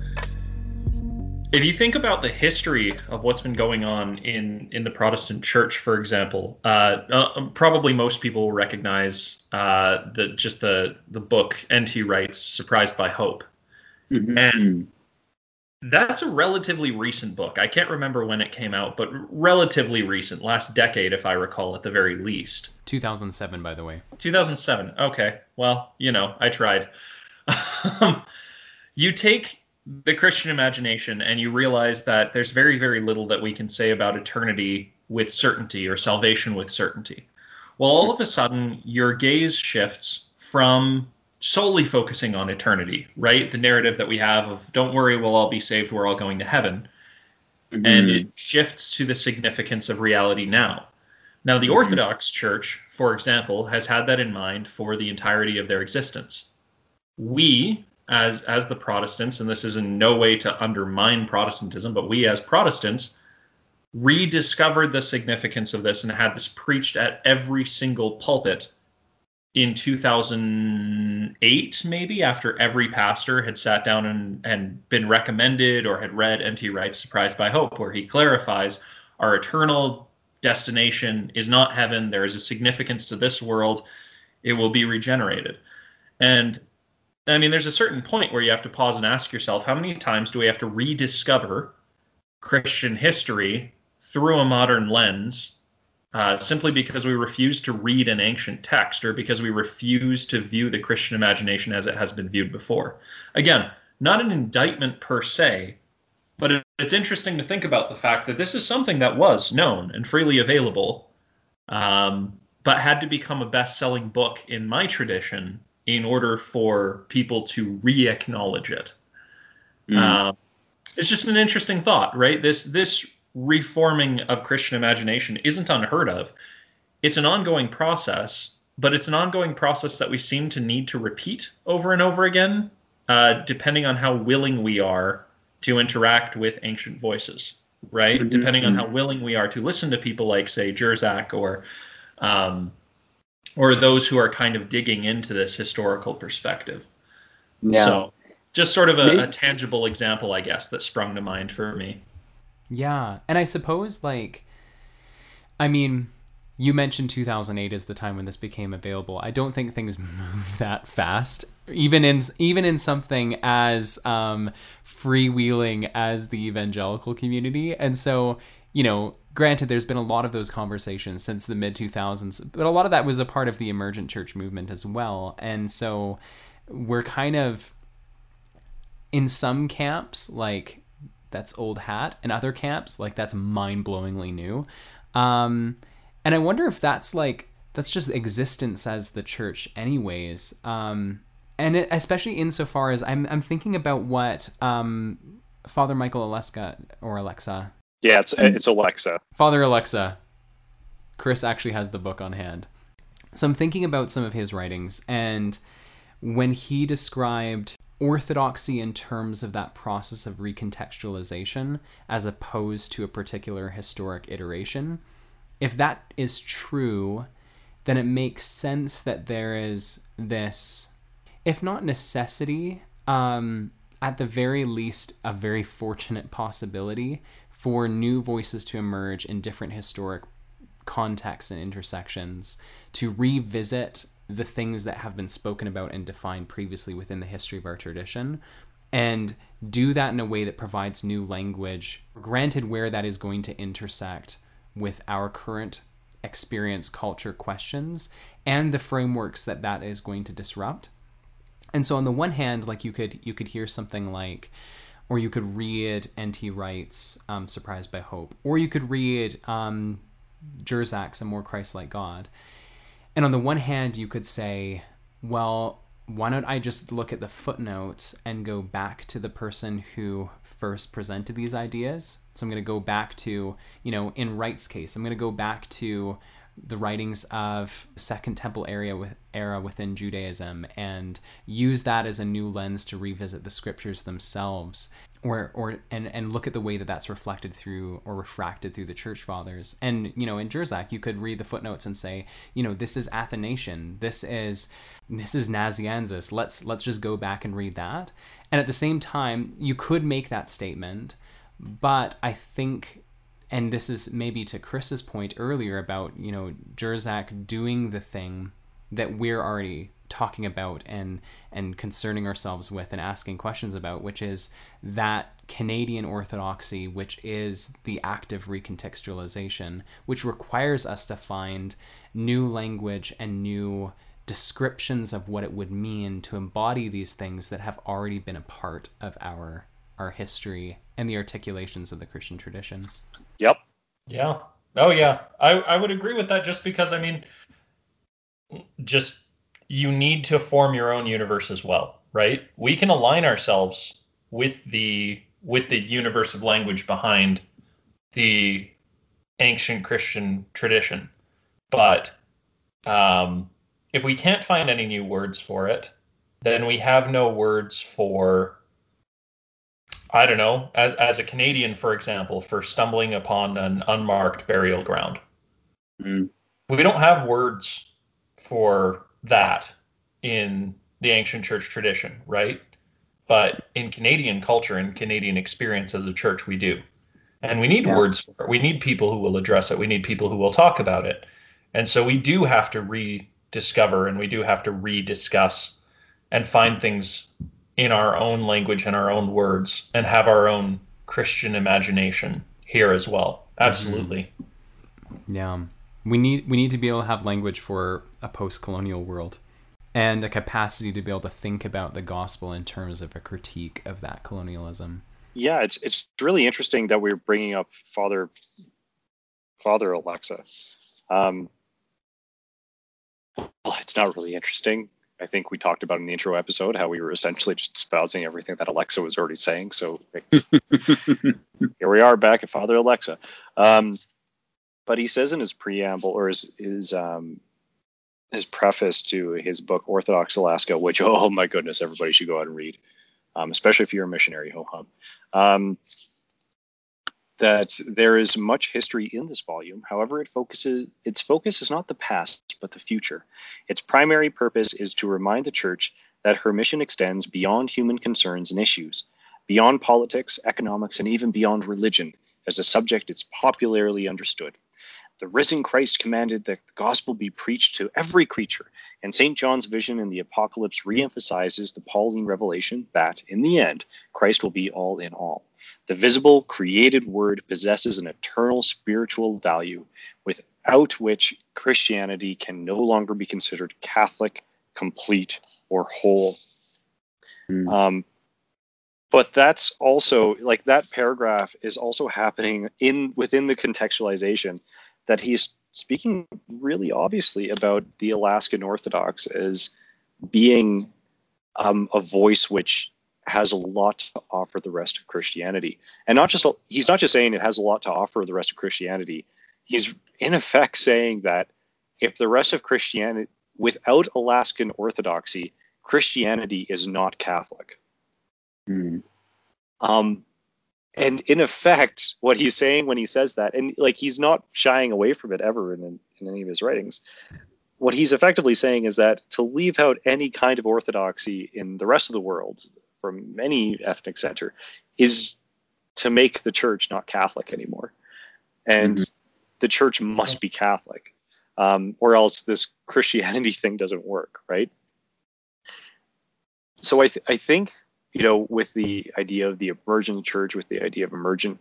[SPEAKER 3] if you think about the history of what's been going on in in the Protestant Church, for example, uh, uh, probably most people will recognize uh, the just the the book N.T. Wright's "Surprised by Hope," mm-hmm. and that's a relatively recent book. I can't remember when it came out, but relatively recent, last decade, if I recall, at the very least.
[SPEAKER 1] 2007, by the way.
[SPEAKER 3] 2007. Okay. Well, you know, I tried. you take the Christian imagination and you realize that there's very, very little that we can say about eternity with certainty or salvation with certainty. Well, all of a sudden, your gaze shifts from solely focusing on eternity, right? The narrative that we have of don't worry, we'll all be saved, we're all going to heaven. Mm-hmm. And it shifts to the significance of reality now. Now, the mm-hmm. Orthodox Church, for example, has had that in mind for the entirety of their existence. We, as as the Protestants, and this is in no way to undermine Protestantism, but we as Protestants rediscovered the significance of this and had this preached at every single pulpit in 2008 maybe after every pastor had sat down and, and been recommended or had read nt wright's surprised by hope where he clarifies our eternal destination is not heaven. There is a significance to this world. It will be regenerated. And I mean, there's a certain point where you have to pause and ask yourself, how many times do we have to rediscover Christian history through a modern lens uh, simply because we refuse to read an ancient text or because we refuse to view the Christian imagination as it has been viewed before? Again, not an indictment per se, but it, it's interesting to think about the fact that this is something that was known and freely available, um, but had to become a best selling book in my tradition in order for people to re-acknowledge it. Mm. Uh, it's just an interesting thought, right? This this reforming of Christian imagination isn't unheard of. It's an ongoing process, but it's an ongoing process that we seem to need to repeat over and over again, uh, depending on how willing we are to interact with ancient voices, right?
[SPEAKER 4] Mhm.
[SPEAKER 3] Depending on how willing we are to listen to people like, say, Jersak or um, or those who are kind of digging into this historical perspective.
[SPEAKER 4] Yeah.
[SPEAKER 3] So, just sort of a, a tangible example, I guess, that sprung to mind for me.
[SPEAKER 1] Yeah, and I suppose like, I mean, you mentioned 2008 as the time when this became available. I don't think things move that fast, even in even in something as um, freewheeling as the evangelical community. And so, you know, granted, there's been a lot of those conversations since the mid 2000s, but a lot of that was a part of the emergent church movement as well. And so, we're kind of in some camps like that's old hat and other camps like that's mind-blowingly new um and i wonder if that's like that's just existence as the church anyways um and it, especially insofar as i'm i'm thinking about what um father michael Oleksa or Oleksa
[SPEAKER 2] Yeah, it's it's Oleksa.
[SPEAKER 1] Father Oleksa. Chris actually has the book on hand. So I'm thinking about some of his writings, and when he described orthodoxy in terms of that process of recontextualization as opposed to a particular historic iteration, if that is true, then it makes sense that there is this, if not necessity, um, at the very least, a very fortunate possibility for new voices to emerge in different historic contexts and intersections to revisit the things that have been spoken about and defined previously within the history of our tradition and do that in a way that provides new language granted where that is going to intersect with our current experience culture questions and the frameworks that that is going to disrupt. And so on the one hand like you could you could hear something like or you could read N.T. Wright's um, Surprised by Hope, or you could read um, Jersak's A More Christ-like God. And on the one hand, you could say, well, why don't I just look at the footnotes and go back to the person who first presented these ideas? So I'm going to go back to, you know, in Wright's case, I'm going to go back to the writings of Second Temple area with era within Judaism and use that as a new lens to revisit the scriptures themselves or or and and look at the way that that's reflected through or refracted through the church fathers. And you know in Jersak you could read the footnotes and say you know this is Athanasian this is this is Nazianzus. Let's let's just go back and read that. And at the same time you could make that statement but I think and this is maybe to Chris's point earlier about you know Jersak doing the thing that we're already talking about and and concerning ourselves with and asking questions about which is that Canadian orthodoxy which is the active recontextualization which requires us to find new language and new descriptions of what it would mean to embody these things that have already been a part of our our history and the articulations of the Christian tradition.
[SPEAKER 2] Yep.
[SPEAKER 3] Yeah. Oh yeah. I, I would agree with that just because I mean just you need to form your own universe as well, right? We can align ourselves with the with the universe of language behind the ancient Christian tradition. But um, if we can't find any new words for it, then we have no words for I don't know, as, as a Canadian, for example, for stumbling upon an unmarked burial ground.
[SPEAKER 4] Mm.
[SPEAKER 3] We don't have words for that in the ancient church tradition, right? But in Canadian culture and Canadian experience as a church, we do. And we need
[SPEAKER 4] Yeah.
[SPEAKER 3] words for it. We need people who will address it. We need people who will talk about it. And so we do have to rediscover and we do have to rediscuss and find things in our own language and our own words and have our own Christian imagination here as well. Absolutely.
[SPEAKER 1] Yeah. We need we need to be able to have language for a post-colonial world and a capacity to be able to think about the gospel in terms of a critique of that colonialism.
[SPEAKER 2] Yeah, it's it's really interesting that we're bringing up Father Father Oleksa. Um, well, it's not really interesting. I think we talked about in the intro episode how we were essentially just espousing everything that Oleksa was already saying. So here we are back at Father Oleksa. Um, but he says in his preamble or his his um, his preface to his book Orthodox Alaska, which oh my goodness, everybody should go out and read, um, especially if you're a missionary. Ho hum. Um, that there is much history in this volume. However, it focuses its focus is not the past but the future. Its primary purpose is to remind the church that her mission extends beyond human concerns and issues, beyond politics, economics, and even beyond religion, as a subject it's popularly understood. The risen Christ commanded that the gospel be preached to every creature, and St. John's vision in the Apocalypse reemphasizes the Pauline revelation that, in the end, Christ will be all in all. The visible, created word possesses an eternal spiritual value without which Christianity can no longer be considered Catholic, complete, or whole.
[SPEAKER 4] Mm.
[SPEAKER 2] Um, but that's also like that paragraph is also happening in within the contextualization that he's speaking really obviously about the Alaskan Orthodox as being um, a voice which has a lot to offer the rest of Christianity, and not just he's not just saying it has a lot to offer the rest of Christianity. He's in effect saying that if the rest of Christianity, without Alaskan Orthodoxy, Christianity is not Catholic.
[SPEAKER 4] Mm.
[SPEAKER 2] Um, and in effect, what he's saying when he says that, and like he's not shying away from it ever in, in any of his writings, what he's effectively saying is that to leave out any kind of orthodoxy in the rest of the world from any ethnic center is to make the church not Catholic anymore. And
[SPEAKER 4] Mhm.
[SPEAKER 2] The church must be Catholic, um, or else this Christianity thing doesn't work, right? So I, th- I think you know, with the idea of the emergent church, with the idea of emergent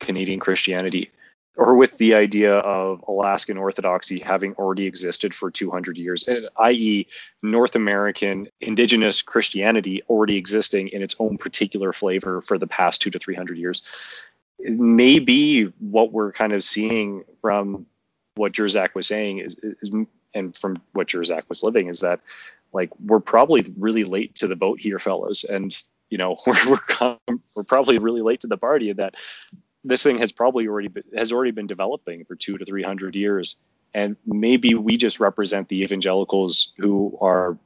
[SPEAKER 2] Canadian Christianity, or with the idea of Alaskan Orthodoxy having already existed for 200 years, i.e., North American indigenous Christianity already existing in its own particular flavor for the past two to 300 years. May be what we're kind of seeing from what Jersak was saying is, is and from what Jersak was living is that like we're probably really late to the boat here, fellows, and you know we're we're, we're probably really late to the party that this thing has probably already been, has already been developing for two to three hundred years, and maybe we just represent the evangelicals who are,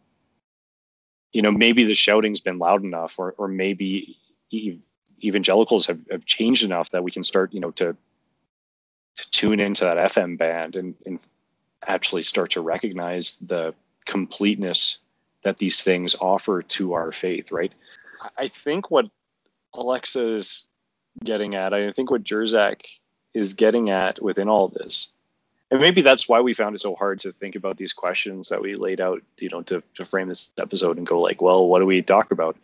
[SPEAKER 2] you know, maybe the shouting's been loud enough, or or maybe evangelicals have, have changed enough that we can start, you know, to to tune into that FM band and and actually start to recognize the completeness that these things offer to our faith, right? I think what Oleksa is getting at, I think what Jersak is getting at within all this, and maybe that's why we found it so hard to think about these questions that we laid out, you know, to, to frame this episode and go like, well, what do we talk about?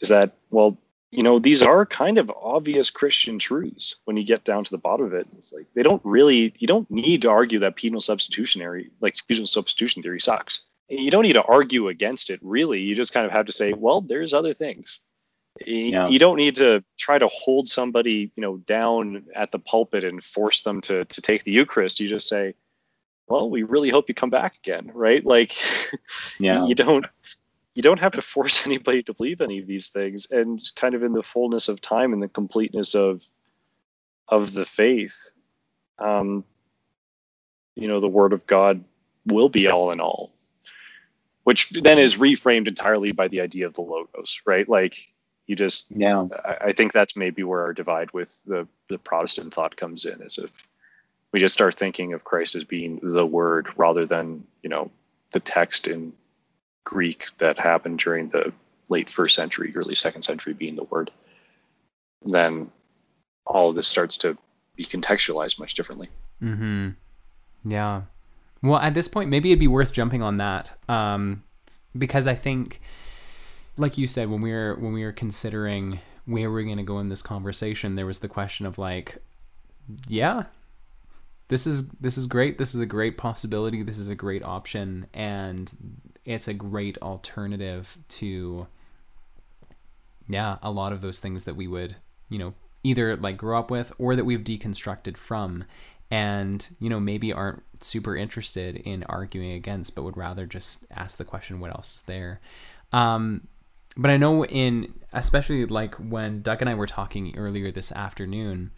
[SPEAKER 2] Is that, well, you know, these are kind of obvious Christian truths when you get down to the bottom of it. It's like they don't really, you don't need to argue that penal substitutionary, like penal substitution theory sucks. You don't need to argue against it, really. You just kind of have to say, well, there's other things. You,
[SPEAKER 4] Yeah.
[SPEAKER 2] you don't need to try to hold somebody, you know, down at the pulpit and force them to to take the Eucharist. You just say, well, we really hope you come back again, right? Like,
[SPEAKER 4] Yeah.
[SPEAKER 2] you don't you don't have to force anybody to believe any of these things and kind of in the fullness of time and the completeness of of the faith um you know the word of god will be all in all which then is reframed entirely by the idea of the logos right like you just
[SPEAKER 4] Yeah.
[SPEAKER 2] I, I think that's maybe where our divide with the the protestant thought comes in is if we just start thinking of christ as being the word rather than you know the text in Greek that happened during the late first century, early second century being the word, then all of this starts to be contextualized much differently.
[SPEAKER 1] Mm-hmm. Yeah. Well, at this point, maybe it'd be worth jumping on that, um, because I think, like you said, when we were when we were considering where we're going to go in this conversation, there was the question of like, yeah, this is this is great. This is a great possibility. This is a great option, and it's a great alternative to, yeah, a lot of those things that we would, you know, either like grow up with or that we've deconstructed from and you know maybe aren't super interested in arguing against but would rather just ask the question what else is there? Um but i know in especially like when doug and i were talking earlier this afternoon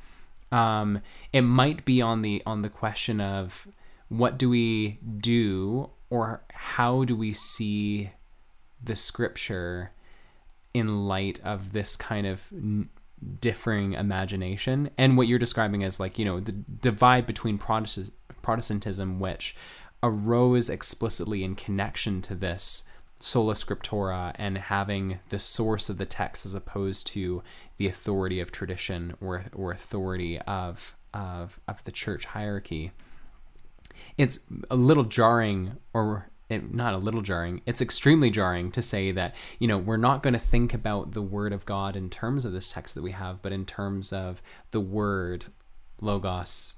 [SPEAKER 1] um it might be on the on the question of what do we do or how do we see the scripture in light of this kind of n- differing imagination? And what you're describing as like you know the divide between Protestant, protestantism which arose explicitly in connection to this sola scriptura and having the source of the text as opposed to the authority of tradition or or authority of of of the church hierarchy it's a little jarring or it, not a little jarring it's extremely jarring to say that you know we're not going to think about the word of god in terms of this text that we have but in terms of the word logos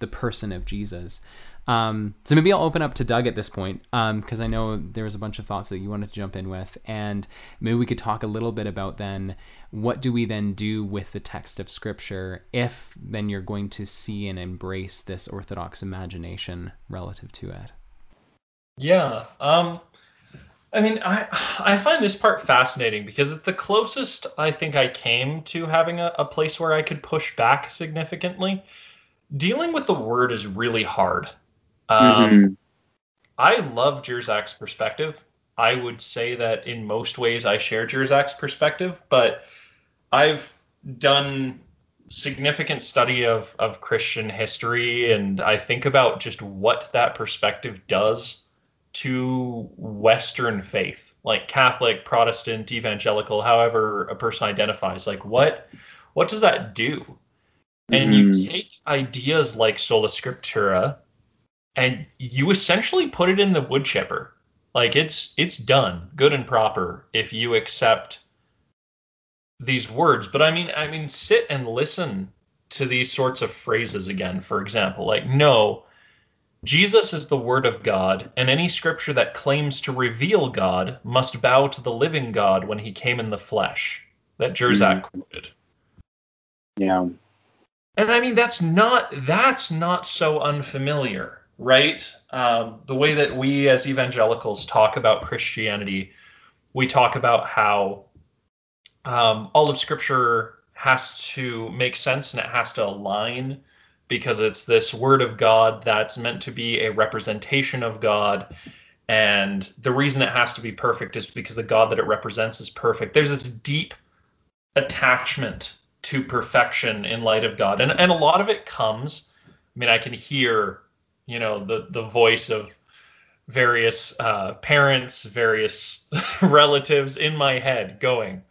[SPEAKER 1] the person of jesus um, so maybe I'll open up to Doug at this point because um, I know there was a bunch of thoughts that you wanted to jump in with, and maybe we could talk a little bit about then what do we then do with the text of Scripture if then you're going to see and embrace this Orthodox imagination relative to it.
[SPEAKER 3] Yeah. Um, I mean, I I find this part fascinating because it's the closest I think I came to having a, a place where I could push back significantly. Dealing with the word is really hard um, mm-hmm. I love Jersak's perspective. I would say that in most ways I share Jersak's perspective, but I've done significant study of, of Christian history and I think about just what that perspective does to Western faith, like Catholic, Protestant, evangelical, however a person identifies. Like what what does that do? And mm-hmm. you take ideas like sola scriptura and you essentially put it in the wood chipper. Like it's it's done, good and proper if you accept these words. But I mean I mean sit and listen to these sorts of phrases again, for example. Like no, Jesus is the word of God, and any scripture that claims to reveal God must bow to the living God when he came in the flesh. That Jersak mm-hmm. quoted.
[SPEAKER 4] Yeah.
[SPEAKER 3] And I mean that's not that's not so unfamiliar right? Um, the way that we as evangelicals talk about Christianity, we talk about how um, all of Scripture has to make sense and it has to align because it's this word of God that's meant to be a representation of God. And the reason it has to be perfect is because the God that it represents is perfect. There's this deep attachment to perfection in light of God. And, and a lot of it comes, I mean, I can hear you know the the voice of various uh, parents, various relatives in my head going,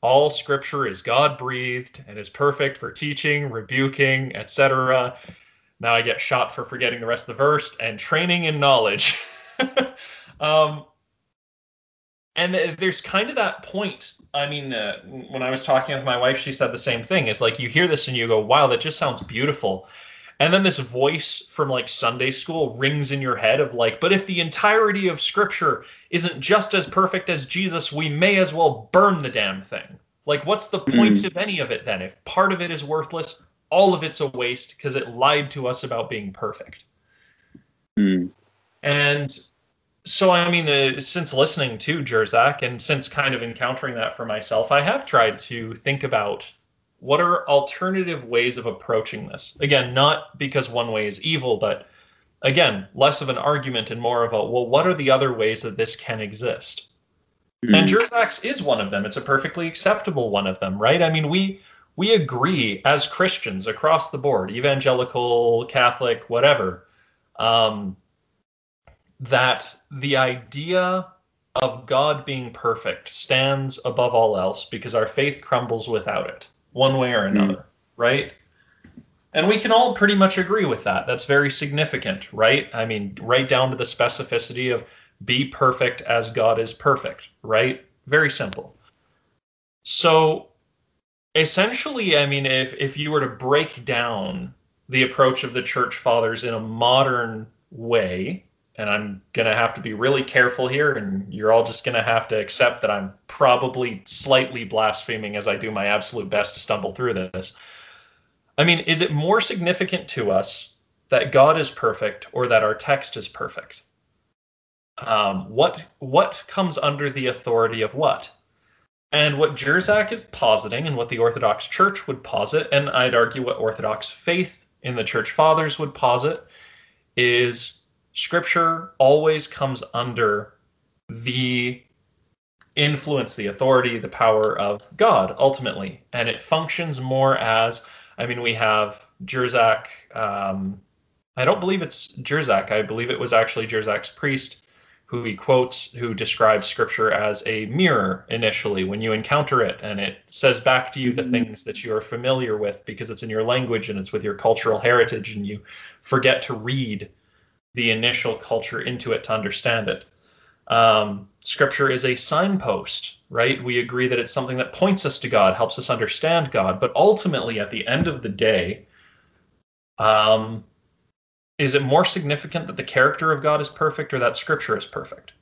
[SPEAKER 3] all scripture is God breathed and is perfect for teaching, rebuking, etc. Now I get shot for forgetting the rest of the verse and training in knowledge. um, and there's kind of that point. I mean, uh, when I was talking with my wife, she said the same thing. It's like you hear this and you go, wow, that just sounds beautiful. And then this voice from like Sunday school rings in your head of like, but if the entirety of scripture isn't just as perfect as Jesus, we may as well burn the damn thing. Like, what's the point mm. of any of it then? If part of it is worthless, all of it's a waste because it lied to us about being perfect.
[SPEAKER 4] Mm.
[SPEAKER 3] And so, I mean, uh, since listening to Jersak and since kind of encountering that for myself, I have tried to think about what are alternative ways of approaching this? Again, not because one way is evil, but again, less of an argument and more of a well, what are the other ways that this can exist? Mm. And Jersak's is one of them. It's a perfectly acceptable one of them, right? I mean, we we agree as Christians across the board, evangelical, Catholic, whatever, um, that the idea of God being perfect stands above all else because our faith crumbles without it one way or another, mm. right? And we can all pretty much agree with that. That's very significant, right? I mean, right down to the specificity of be perfect as God is perfect, right? Very simple. So essentially, I mean, if, if you were to break down the approach of the church fathers in a modern way, and I'm going to have to be really careful here, and you're all just going to have to accept that I'm probably slightly blaspheming as I do my absolute best to stumble through this. I mean, is it more significant to us that God is perfect or that our text is perfect? Um, what what comes under the authority of what? And what Jersak is positing, and what the Orthodox Church would posit, and I'd argue what Orthodox faith in the Church Fathers would posit, is scripture always comes under the influence, the authority, the power of God ultimately. And it functions more as, I mean, we have Jersak. Um, I don't believe it's Jersak. I believe it was actually Jersak's priest who he quotes, who describes scripture as a mirror initially when you encounter it, and it says back to you the things that you are familiar with because it's in your language and it's with your cultural heritage, and you forget to read the initial culture into it to understand it. Um, scripture is a signpost, right? We agree that it's something that points us to God, helps us understand God, but ultimately, at the end of the day, um, is it more significant that the character of God is perfect or that scripture is perfect?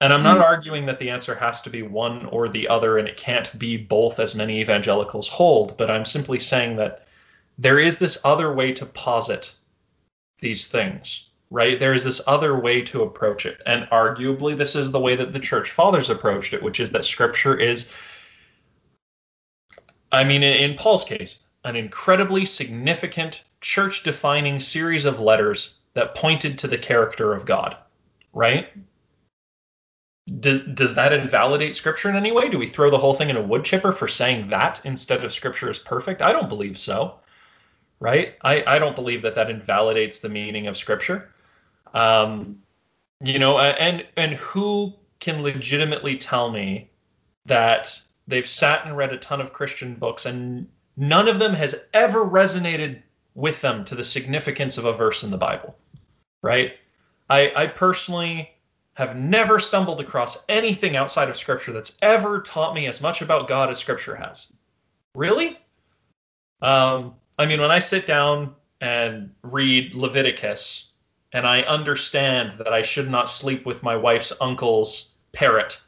[SPEAKER 3] And I'm not mm. arguing that the answer has to be one or the other and it can't be both as many evangelicals hold, but I'm simply saying that there is this other way to posit these things, right? There is this other way to approach it. And arguably, this is the way that the church fathers approached it, which is that scripture is, I mean, in Paul's case, an incredibly significant church defining series of letters that pointed to the character of God, right? Does, does that invalidate scripture in any way? Do we throw the whole thing in a wood chipper for saying that instead of scripture is perfect? I don't believe so, right? I, I don't believe that that invalidates the meaning of scripture. Um, you know, and and who can legitimately tell me that they've sat and read a ton of Christian books and none of them has ever resonated with them to the significance of a verse in the Bible, right? I, I personally have never stumbled across anything outside of Scripture that's ever taught me as much about God as Scripture has. Really? Um, I mean, when I sit down and read Leviticus and I understand that I should not sleep with my wife's uncle's parrot,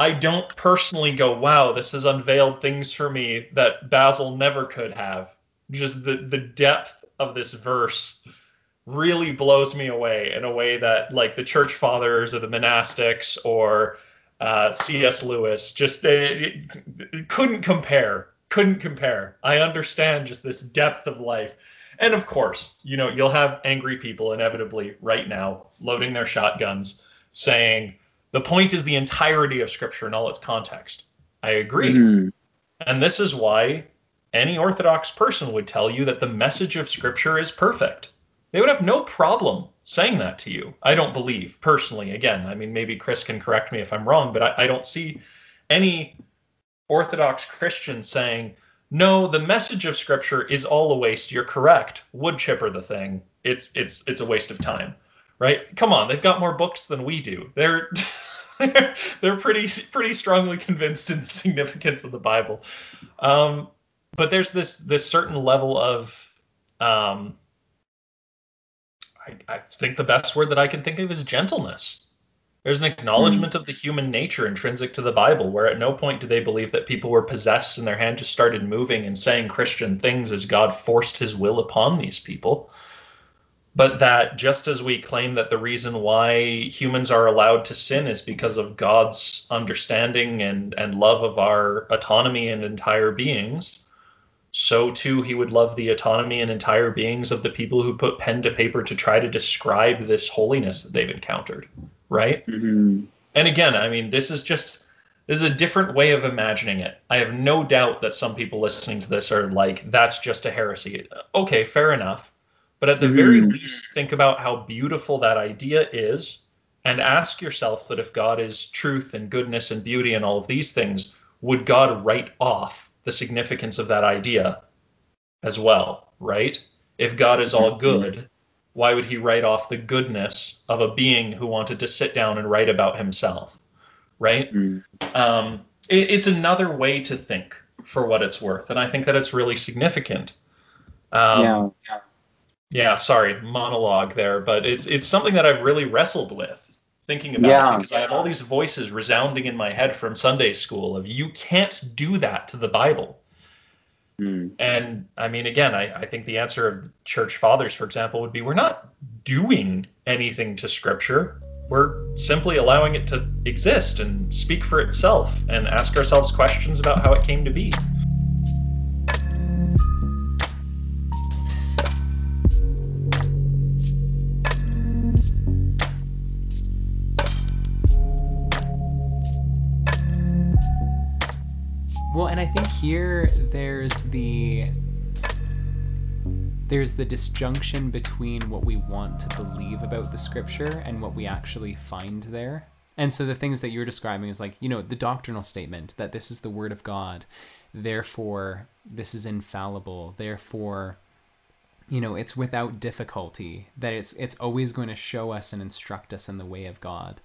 [SPEAKER 3] I don't personally go, wow, this has unveiled things for me that Basil never could have just the the depth of this verse really blows me away in a way that like the church fathers or the monastics or uh, C.S. Lewis just couldn't compare. Couldn't compare. I understand just this depth of life. And of course, you know, you'll have angry people inevitably right now loading their shotguns saying the point is the entirety of scripture and all its context. I agree. Mm-hmm. And this is why any Orthodox person would tell you that the message of Scripture is perfect. They would have no problem saying that to you. I don't believe, personally. Again, I mean, maybe Chris can correct me if I'm wrong, but I, I don't see any Orthodox Christian saying, no, the message of Scripture is all a waste. You're correct. Wood chipper the thing. It's it's it's a waste of time, right? Come on, they've got more books than we do. They're they're pretty pretty strongly convinced in the significance of the Bible. Um, but there's this this certain level of um, I, I think the best word that I can think of is gentleness. There's an acknowledgement mm. of the human nature intrinsic to the Bible, where at no point do they believe that people were possessed and their hand just started moving and saying Christian things as God forced his will upon these people. But that just as we claim that the reason why humans are allowed to sin is because of God's understanding and, and love of our autonomy and entire beings, so too he would love the autonomy and entire beings of the people who put pen to paper to try to describe this holiness that they've encountered right mm-hmm. and again i mean this is just this is a different way of imagining it i have no doubt that some people listening to this are like that's just a heresy okay fair enough but at the mm-hmm. very least think about how beautiful that idea is and ask yourself that if god is truth and goodness and beauty and all of these things would god write off the significance of that idea as well, right? If God is all good, why would he write off the goodness of a being who wanted to sit down and write about himself, right? Mm. Um, it, it's another way to think for what it's worth, and I think that it's really significant. Um, yeah. Yeah, sorry, monologue there, but it's it's something that I've really wrestled with thinking about yeah. because I have all these voices resounding in my head from Sunday school of you can't do that to the Bible. Mm. And I mean, again, I, I think the answer of church fathers, for example, would be we're not doing anything to scripture. We're simply allowing it to exist and speak for itself and ask ourselves questions about how it came to be.
[SPEAKER 1] Well, and I think here there's the there's the disjunction between what we want to believe about the scripture and what we actually find there. And so the things that you're describing is like, you know, the doctrinal statement that this is the word of God, therefore this is infallible, therefore you know, it's without difficulty, that it's it's always going to show us and instruct us in the way of God.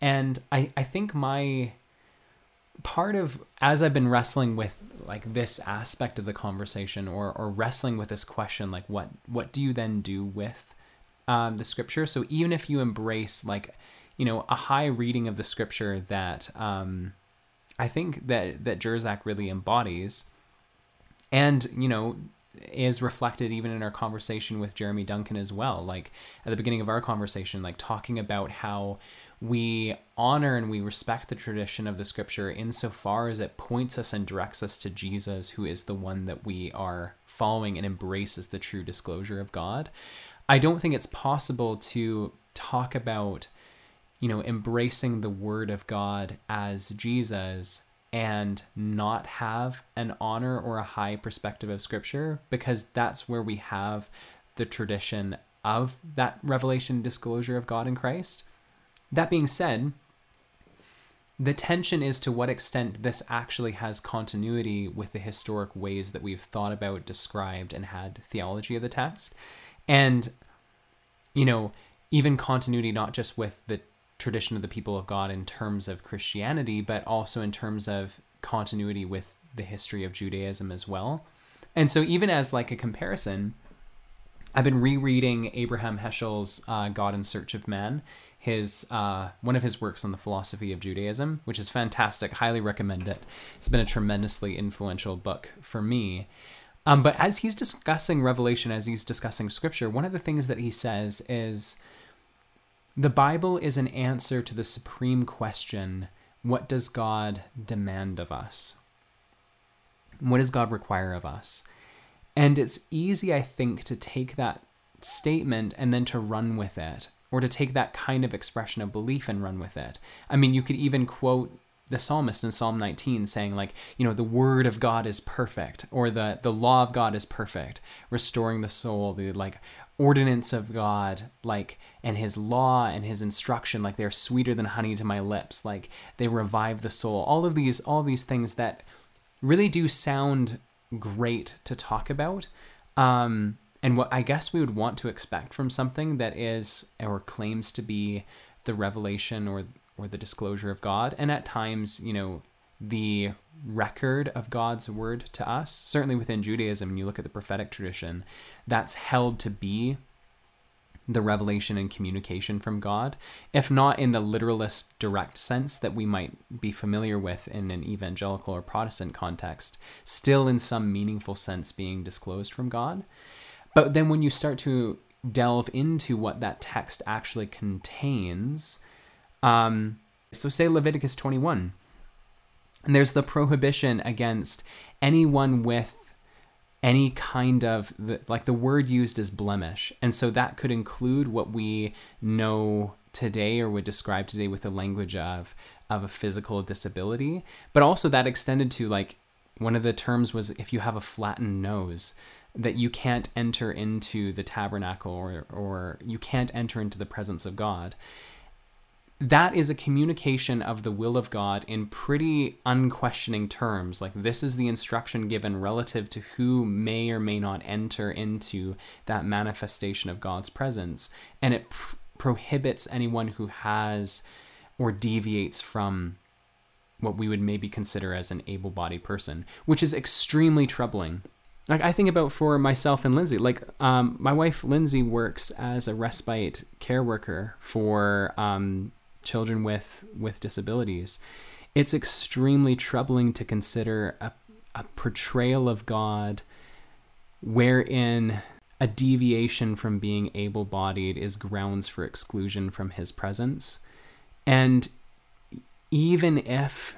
[SPEAKER 1] And I, I think my part of as I've been wrestling with like this aspect of the conversation or or wrestling with this question, like what what do you then do with um, the scripture? So even if you embrace like you know a high reading of the scripture that um, I think that that Jersak really embodies, and you know is reflected even in our conversation with Jeremy Duncan as well. Like at the beginning of our conversation, like talking about how we honor and we respect the tradition of the scripture insofar as it points us and directs us to Jesus, who is the one that we are following and embraces the true disclosure of God. I don't think it's possible to talk about, you know, embracing the word of God as Jesus and not have an honor or a high perspective of scripture because that's where we have the tradition of that revelation disclosure of God in Christ. That being said, the tension is to what extent this actually has continuity with the historic ways that we've thought about, described, and had theology of the text. And, you know, even continuity not just with the tradition of the people of God in terms of Christianity, but also in terms of continuity with the history of Judaism as well. And so, even as like a comparison, I've been rereading Abraham Heschel's uh, God in Search of Man, his uh, one of his works on the philosophy of Judaism, which is fantastic. Highly recommend it. It's been a tremendously influential book for me. Um, but as he's discussing Revelation, as he's discussing Scripture, one of the things that he says is the Bible is an answer to the supreme question: What does God demand of us? What does God require of us? And it's easy, I think, to take that statement and then to run with it or to take that kind of expression of belief and run with it. I mean, you could even quote the psalmist in Psalm 19 saying like, you know, the word of God is perfect or the the law of God is perfect, restoring the soul, the like ordinance of God, like and his law and his instruction like they're sweeter than honey to my lips, like they revive the soul. All of these all these things that really do sound great to talk about. Um and what I guess we would want to expect from something that is or claims to be the revelation or or the disclosure of God, and at times, you know, the record of God's word to us. Certainly within Judaism, when you look at the prophetic tradition, that's held to be the revelation and communication from God, if not in the literalist direct sense that we might be familiar with in an evangelical or Protestant context, still in some meaningful sense being disclosed from God. But then when you start to delve into what that text actually contains, um, so say Leviticus 21, and there's the prohibition against anyone with any kind of the, like the word used is blemish. And so that could include what we know today or would describe today with the language of of a physical disability but also that extended to like one of the terms was if you have a flattened nose that you can't enter into the tabernacle or, or you can't enter into the presence of God. That is a communication of the will of God in pretty unquestioning terms. Like, this is the instruction given relative to who may or may not enter into that manifestation of God's presence. And it pr- prohibits anyone who has or deviates from what we would maybe consider as an able bodied person, which is extremely troubling like I think about for myself and Lindsay. Like um, my wife Lindsay works as a respite care worker for um, children with with disabilities. It's extremely troubling to consider a, a portrayal of God wherein a deviation from being able-bodied is grounds for exclusion from His presence, and even if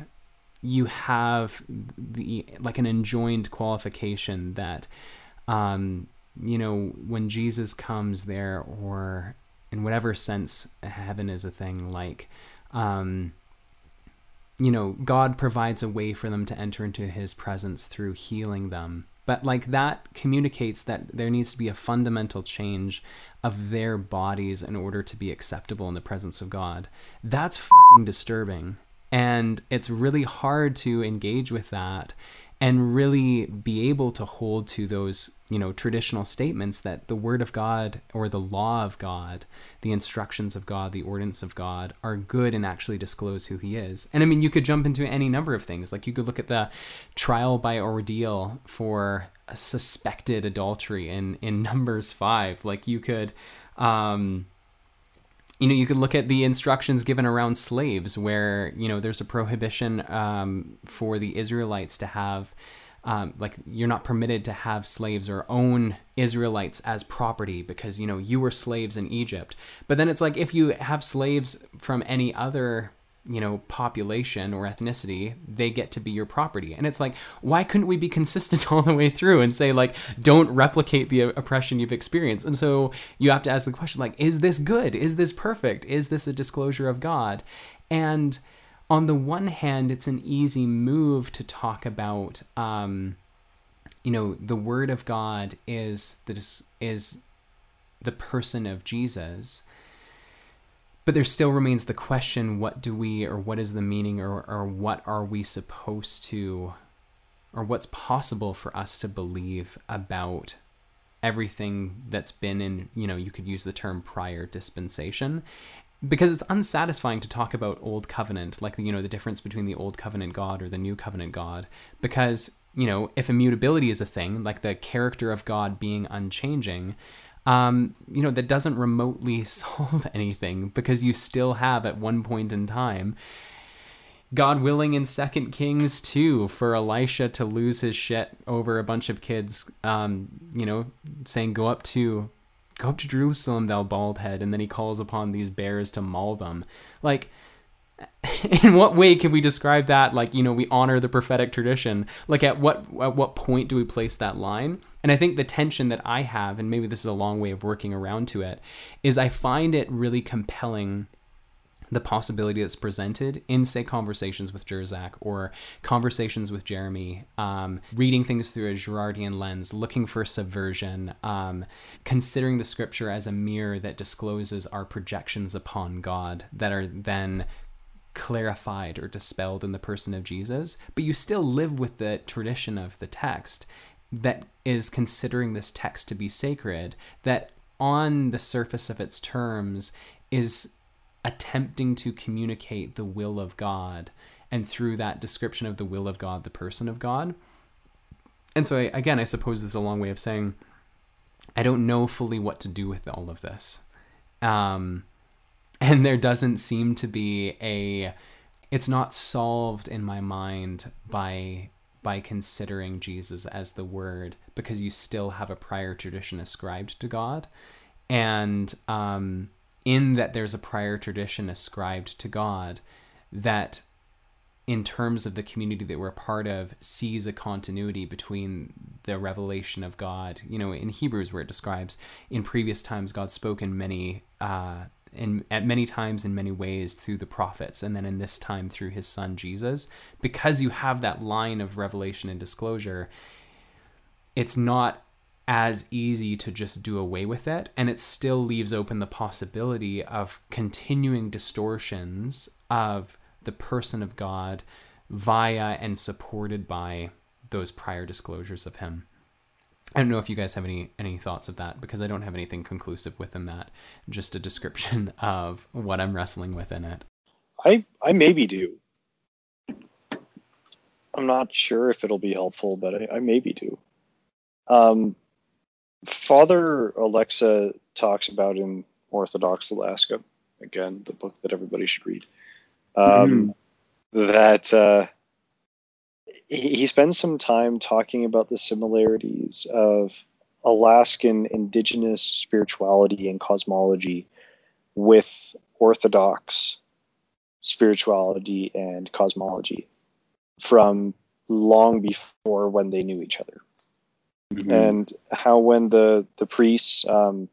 [SPEAKER 1] you have the like an enjoined qualification that um, you know when Jesus comes there or in whatever sense heaven is a thing like um, you know, God provides a way for them to enter into his presence through healing them. But like that communicates that there needs to be a fundamental change of their bodies in order to be acceptable in the presence of God. That's fucking disturbing. And it's really hard to engage with that and really be able to hold to those you know traditional statements that the word of god or the law of god the instructions of god the ordinance of god are good and actually disclose who he is. And i mean you could jump into any number of things. Like you could look at the trial by ordeal for suspected adultery in in numbers 5 like you could um you know, you could look at the instructions given around slaves, where you know there's a prohibition um, for the Israelites to have, um, like, you're not permitted to have slaves or own Israelites as property because you know you were slaves in Egypt. But then it's like if you have slaves from any other you know population or ethnicity they get to be your property. And it's like why couldn't we be consistent all the way through and say like don't replicate the oppression you've experienced? And so you have to ask the question like is this good? Is this perfect? Is this a disclosure of god? And on the one hand it's an easy move to talk about um you know the word of god is this is the person of jesus but there still remains the question what do we or what is the meaning or, or what are we supposed to or what's possible for us to believe about everything that's been in you know you could use the term prior dispensation? Because it's unsatisfying to talk about old covenant like you know the difference between the old covenant god or the new covenant god because you know if immutability is a thing like the character of god being unchanging um, you know, that doesn't remotely solve anything because you still have at one point in time, God willing in Second Kings 2 for Elisha to lose his shit over a bunch of kids, um, you know, saying, go up to go up to Jerusalem, thou bald head, and then he calls upon these bears to maul them. Like, in what way can we describe that like you know we honor the prophetic tradition? Like at what at what point do we place that line? And i think the tension that i have and maybe this is a long way of working around to it is i find it really compelling the possibility that's presented in say conversations with Jersak or conversations with Jeremy, um, reading things through a Girardian lens, looking for subversion, um, considering the scripture as a mirror that discloses our projections upon God that are then clarified or dispelled in the person of Jesus, but you still live with the tradition of the text that is considering this text to be sacred, that on the surface of its terms is attempting to communicate the will of God, and through that description of the will of God, the person of God. And so, I, again, I suppose this is a long way of saying I don't know fully what to do with all of this. Um, and there doesn't seem to be a it's not solved in my mind by by considering Jesus as the word because you still have a prior tradition ascribed to God. And um, in that there's a prior tradition ascribed to God that in terms of the community that we're part of sees a continuity between the revelation of God. You know in Hebrews where it describes in previous times God spoke in many uh, in at many times in many ways through the prophets and then in this time through his son Jesus. Because you have that line of revelation and disclosure it's not as easy to just do away with it and it still leaves open the possibility of continuing distortions of the person of God via and supported by those prior disclosures of him I don't know if you guys have any any thoughts of that because I don't have anything conclusive within that. Just a description of what I'm wrestling with in it.
[SPEAKER 2] I I maybe do. I'm not sure if it'll be helpful, but I, I maybe do. Um, Father Oleksa talks about in Orthodox Alaska, again, the book that everybody should read. Um, mm. That uh, he, he spends some time talking about the similarities of Alaskan indigenous spirituality and cosmology with Orthodox spirituality and cosmology from long before when they knew each other. Mm-hmm. And how when the the priests um,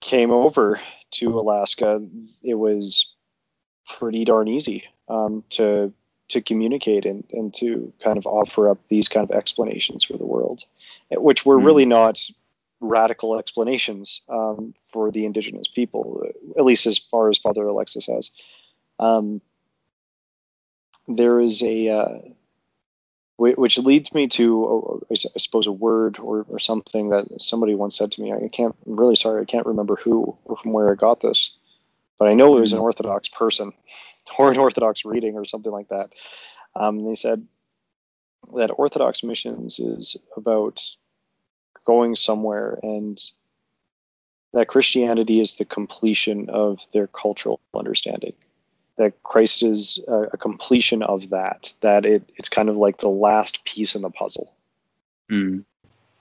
[SPEAKER 2] came over to Alaska, it was pretty darn easy um, to to communicate and, and to kind of offer up these kind of explanations for the world, which were
[SPEAKER 4] Mm.
[SPEAKER 2] really not radical explanations um, for the indigenous people, at least as far as Father Alexis has. Um, there is a, uh, which leads me to, uh, I suppose, a word or, or something that somebody once said to me. I can't, I'm really sorry, I can't remember who or from where I got this, but I know it was an Orthodox person or an Orthodox reading or something like that. Um, they said that Orthodox missions is about going somewhere and that Christianity is the completion of their cultural understanding. That Christ is a, a completion of that. That it, it's kind of like the last piece in the puzzle.
[SPEAKER 4] Mm.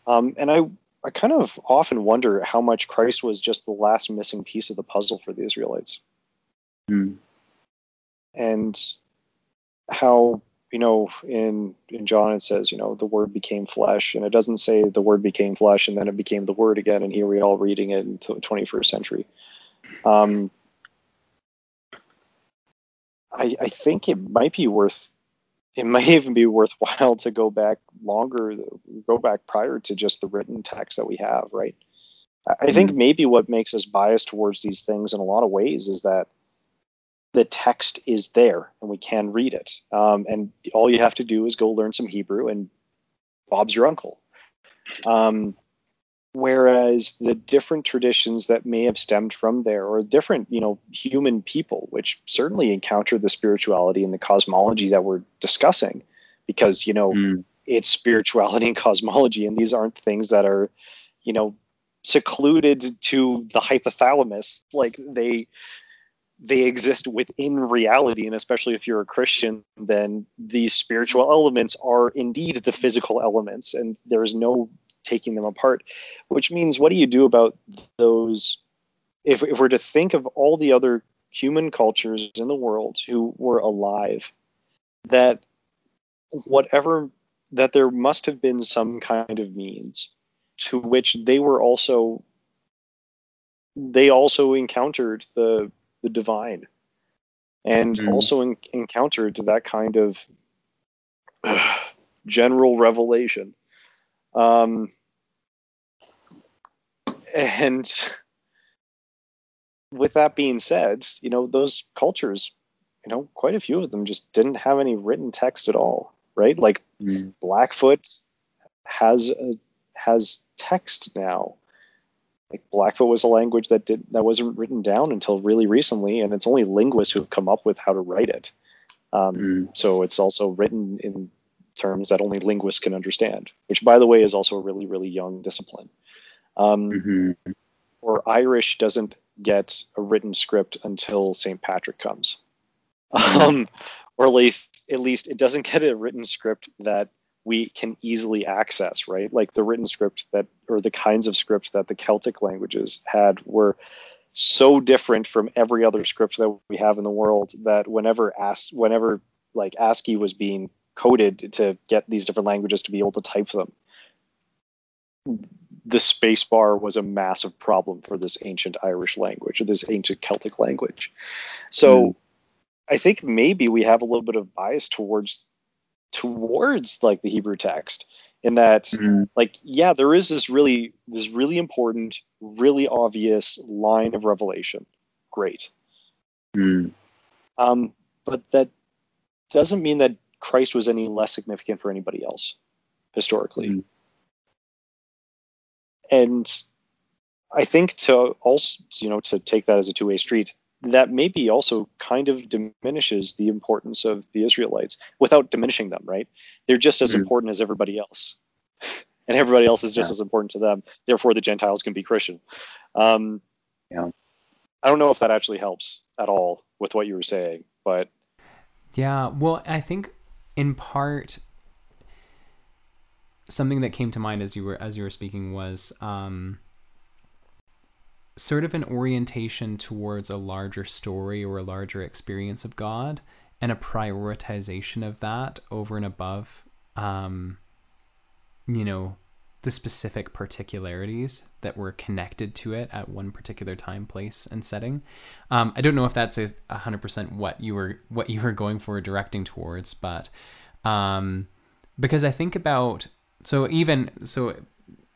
[SPEAKER 2] Um, and I, I kind of often wonder how much Christ was just the last missing piece of the puzzle for the Israelites.
[SPEAKER 4] Mm.
[SPEAKER 2] And how you know in in John it says you know the word became flesh and it doesn't say the word became flesh and then it became the word again and here we are all reading it in the 21st century. Um I, I think it might be worth it might even be worthwhile to go back longer go back prior to just the written text that we have right? I, I think maybe what makes us biased towards these things in a lot of ways is that the text is there and we can read it. Um, and all you have to do is go learn some Hebrew, and Bob's your uncle. Um, whereas the different traditions that may have stemmed from there, or different, you know, human people, which certainly encounter the spirituality and the cosmology that we're discussing, because you know
[SPEAKER 4] Mm.
[SPEAKER 2] it's spirituality and cosmology, and these aren't things that are, you know, secluded to the hypothalamus. Like they they exist within reality and especially if you're a christian then these spiritual elements are indeed the physical elements and there's no taking them apart. Which means what do you do about those if, if we're to think of all the other human cultures in the world who were alive that whatever that there must have been some kind of means to which they were also they also encountered the the divine and
[SPEAKER 4] Mhm.
[SPEAKER 2] also en- encountered that kind of general revelation um, and with that being said you know those cultures you know quite a few of them just didn't have any written text at all right like
[SPEAKER 4] Mm.
[SPEAKER 2] blackfoot has a, has text now like blackfoot was a language that did that wasn't written down until really recently and it's only linguists who've come up with how to write it. Um,
[SPEAKER 4] Mm.
[SPEAKER 2] so it's also written in terms that only linguists can understand which by the way is also a really really young discipline. Um,
[SPEAKER 4] Mhm.
[SPEAKER 2] or irish doesn't get a written script until st patrick comes. Um, or at least at least it doesn't get a written script that we can easily access right? Like the written script that or the kinds of scripts that the celtic languages had were so different from every other script that we have in the world that whenever asked whenever like ascii was being coded to get these different languages to be able to type them the space bar was a massive problem for this ancient irish language or this ancient celtic language so
[SPEAKER 4] Mm.
[SPEAKER 2] I think maybe we have a little bit of bias towards towards like the Hebrew text in that
[SPEAKER 4] Mm.
[SPEAKER 2] like yeah there is this really this really important really obvious line of revelation great
[SPEAKER 4] Mm.
[SPEAKER 2] um, but that doesn't mean that Christ was any less significant for anybody else historically
[SPEAKER 4] Mm.
[SPEAKER 2] and I think to also you know to take that as a two-way street that maybe also kind of diminishes the importance of the Israelites without diminishing them, right? They're just as
[SPEAKER 4] Mhm.
[SPEAKER 2] important as everybody else. And everybody else is just
[SPEAKER 4] Yeah.
[SPEAKER 2] as important to them. Therefore, the Gentiles can be Christian. Um,
[SPEAKER 4] Yeah.
[SPEAKER 2] I don't know if that actually helps at all with what you were saying, but
[SPEAKER 1] Yeah, well, I think in part something that came to mind as you were as you were speaking was um, sort of an orientation towards a larger story or a larger experience of God and a prioritization of that over and above um, you know the specific particularities that were connected to it at one particular time, place, and setting. Um, I don't know if that's a hundred percent what you were what you were going for directing towards, but um, because I think about so even so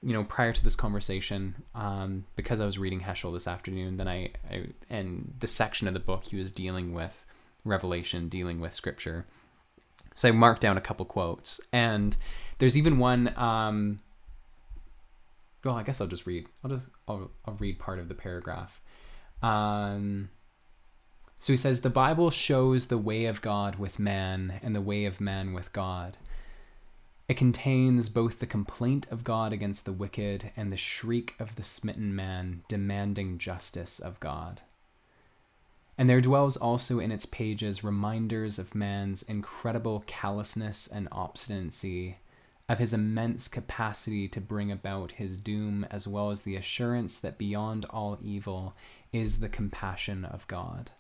[SPEAKER 1] you know prior to this conversation um, because i was reading heschel this afternoon then I, I and the section of the book he was dealing with revelation dealing with scripture. So i marked down a couple quotes. And there's even one um, well i guess i'll just read i'll just i'll, I'll read part of the paragraph. Um, so he says the bible shows the way of god with man and the way of man with god it contains both the complaint of God against the wicked and the shriek of the smitten man demanding justice of God. And there dwells also in its pages reminders of man's incredible callousness and obstinacy, of his immense capacity to bring about his doom, as well as the assurance that beyond all evil is the compassion of God.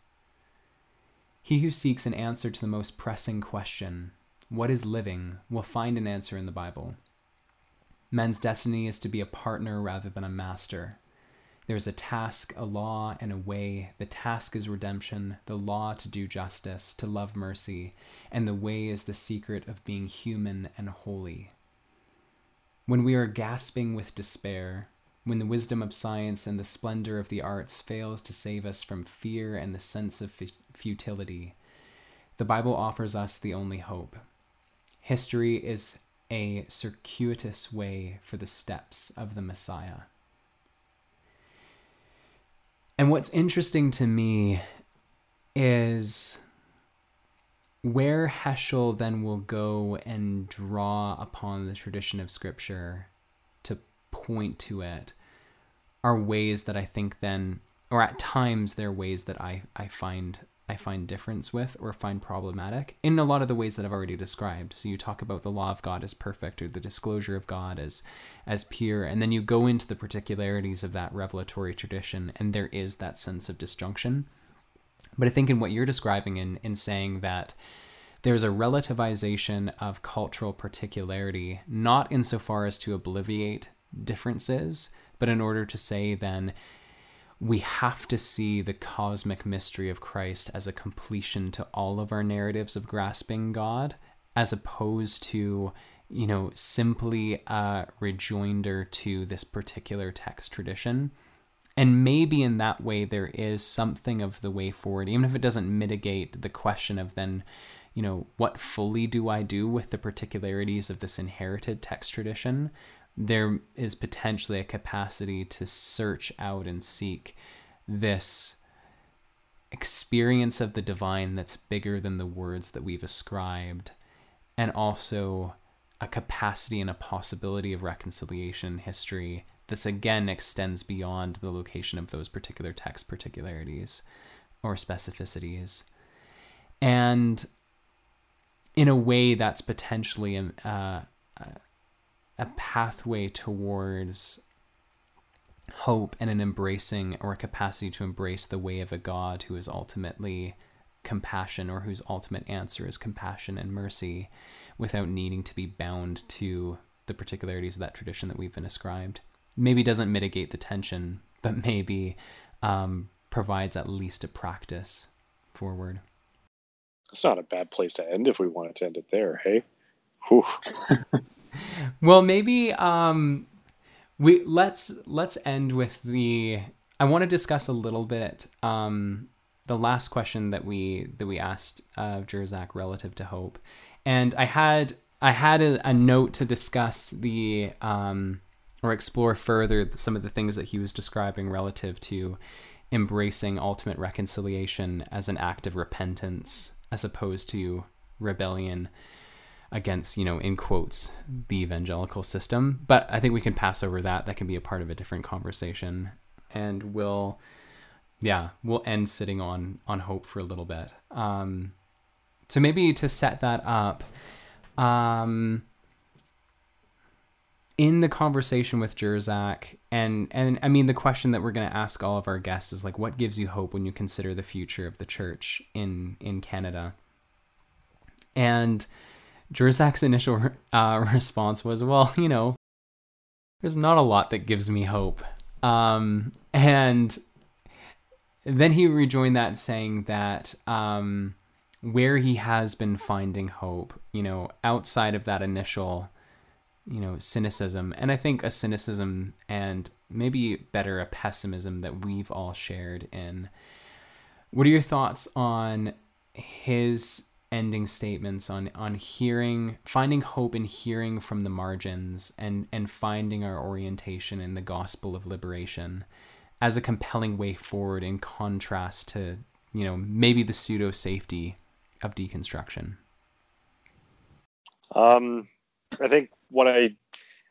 [SPEAKER 1] He who seeks an answer to the most pressing question, what is living, will find an answer in the Bible. Man's destiny is to be a partner rather than a master. There is a task, a law, and a way. The task is redemption, the law to do justice, to love mercy, and the way is the secret of being human and holy. When we are gasping with despair, when the wisdom of science and the splendor of the arts fails to save us from fear and the sense of futility, the Bible offers us the only hope History is a circuitous way for the steps of the Messiah. And what's interesting to me is where Heschel then will go and draw upon the tradition of Scripture to point to it are ways that I think then, or at times, they're ways that I, I find I find difference with or find problematic in a lot of the ways that I've already described. So you talk about the law of God as perfect or the disclosure of God as as pure, and then you go into the particularities of that revelatory tradition, and there is that sense of disjunction. But I think in what you're describing in in saying that there's a relativization of cultural particularity, not insofar as to obliviate differences, but in order to say then we have to see the cosmic mystery of Christ as a completion to all of our narratives of grasping God, as opposed to, you know, simply a rejoinder to this particular text tradition. And maybe in that way, there is something of the way forward, even if it doesn't mitigate the question of then, you know, what fully do I do with the particularities of this inherited text tradition? There is potentially a capacity to search out and seek this experience of the divine that's bigger than the words that we've ascribed, and also a capacity and a possibility of reconciliation in history this again extends beyond the location of those particular text particularities or specificities. And in a way, that's potentially a, uh, a pathway towards hope and an embracing or a capacity to embrace the way of a God who is ultimately compassion or whose ultimate answer is compassion and mercy without needing to be bound to the particularities of that tradition that we've been ascribed. Maybe doesn't mitigate the tension, but maybe um, provides at least a practice forward.
[SPEAKER 2] It's not a bad place to end if we wanted to end it there, hey?
[SPEAKER 1] well, maybe um, we let's let's end with the. I want to discuss a little bit um, the last question that we that we asked of uh, Jersak relative to hope, and I had I had a, a note to discuss the um, or explore further some of the things that he was describing relative to embracing ultimate reconciliation as an act of repentance as opposed to rebellion against, you know, in quotes, the evangelical system. But I think we can pass over that. That can be a part of a different conversation. And we'll, yeah, we'll end sitting on on hope for a little bit. Um, so maybe to set that up, um, in the conversation with Jersak, and and I mean the question that we're going to ask all of our guests is like, what gives you hope when you consider the future of the church in in Canada? And Jersak's initial uh, response was, well, you know, there's not a lot that gives me hope. Um, and then he rejoined that saying that um, where he has been finding hope, you know, outside of that initial, you know, cynicism, and I think a cynicism and maybe better a pessimism that we've all shared in. What are your thoughts on his ending statements on on hearing finding hope in hearing from the margins and and finding our orientation in the gospel of liberation as a compelling way forward in contrast to you know maybe the pseudo safety of deconstruction.
[SPEAKER 2] Um i think what i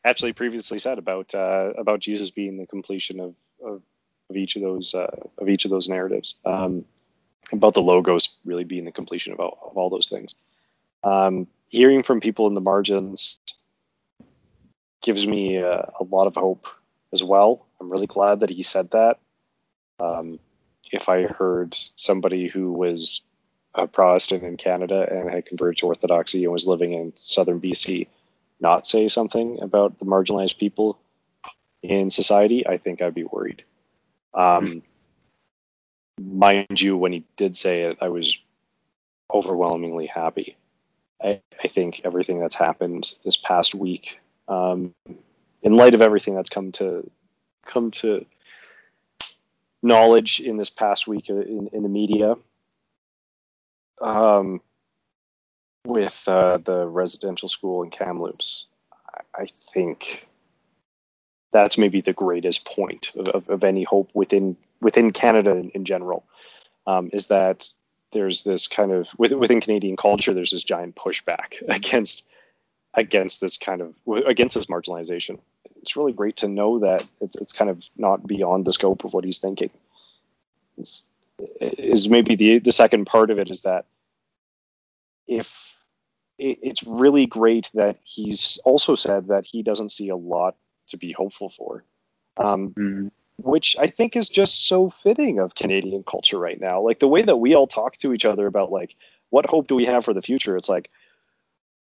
[SPEAKER 2] actually previously said about uh, about jesus being the completion of of, of each of those uh, of each of those narratives um about the logos really being the completion of all, of all those things. Um, hearing from people in the margins gives me a, lot of hope as well. I'm really glad that he said that. Um, if I heard somebody who was a Protestant in Canada and had converted to Orthodoxy and was living in southern BC not say something about the marginalized people in society, I think I'd be worried. Um, mind you, when he did say it, I was overwhelmingly happy. I, I think everything that's happened this past week, um, in light of everything that's come to come to knowledge in this past week in, in the media, um, with uh, the residential school in Kamloops, I think that's maybe the greatest point of, of, of any hope within within Canada in, in general, um, is that there's this kind of within Canadian culture, there's this giant pushback against against this kind of against this marginalization. It's really great to know that it's, it's kind of not beyond the scope of what he's thinking. It's, is maybe the the second part of it is that if it, it's really great that he's also said that he doesn't see a lot to be hopeful for. Um, mm-hmm which I think is just so fitting of Canadian culture right now. Like the way that we all talk to each other about like what hope do we have for the future? It's like,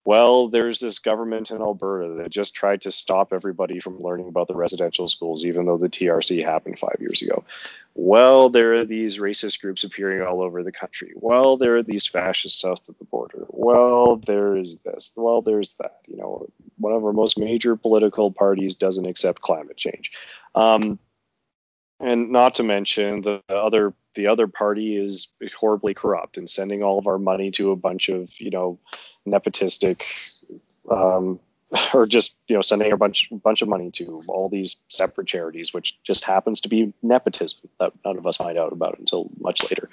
[SPEAKER 2] well, there's this government in Alberta that just tried to stop everybody from learning about the residential schools, even though the TRC happened five years ago. Well, there are these racist groups appearing all over the country. Well, there are these fascists south of the border. Well, there is this. Well, there's that. You know, one of our most major political parties doesn't accept climate change. Um, and not to mention the other the other party is horribly corrupt and sending all of our money to a bunch of you know nepotistic um, or just you know sending a bunch bunch of money to all these separate charities which just happens to be nepotism that none of us find out about until much later.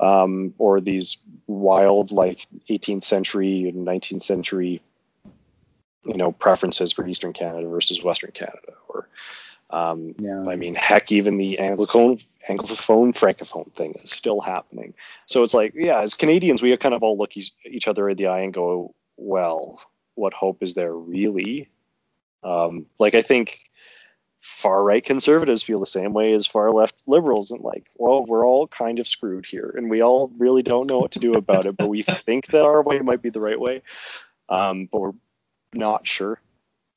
[SPEAKER 2] Um, or these wild like 18th century and 19th century you know preferences for eastern canada versus western canada or um, yeah. I mean, heck, even the Anglophone, Anglophone Francophone thing is still happening. So it's like, yeah, as Canadians, we kind of all look each, each other in the eye and go, well, what hope is there really? Um, like, I think far right conservatives feel the same way as far left liberals and like well we're all kind of screwed here and we all really don't know what to do about it but we think that our way might be the right way um, but we're not sure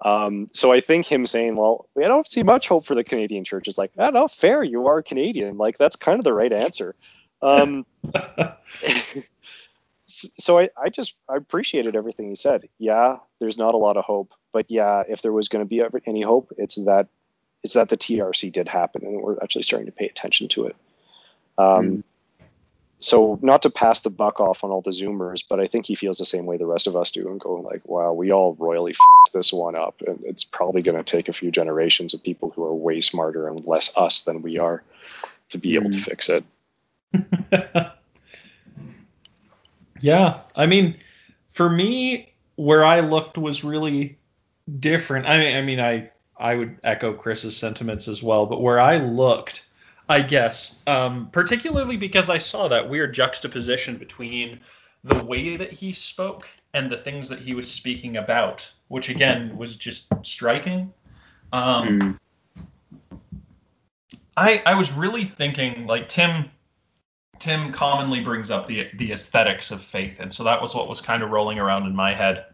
[SPEAKER 2] um, so I think him saying, "Well, I don't see much hope for the Canadian church," is like, "Ah, no, fair. You are Canadian. Like that's kind of the right answer." Um, so I, I just I appreciated everything he said. Yeah, there's not a lot of hope, but yeah, if there was going to be any hope, it's that it's that the TRC did happen, and we're actually starting to pay attention to it. Um, mm so not to pass the buck off on all the zoomers but i think he feels the same way the rest of us do and going like wow we all royally fucked this one up. And it's probably going to take a few generations of people who are way smarter and less us than we are to be able to mm. fix it.
[SPEAKER 3] Yeah i mean for me where i looked was really different. I mean i mean i i would echo chris's sentiments as well but where i looked I guess, um, particularly because I saw that weird juxtaposition between the way that he spoke and the things that he was speaking about, which again was just striking. Um, mm. I I was really thinking like Tim. Tim commonly brings up the the aesthetics of faith, and so that was what was kind of rolling around in my head.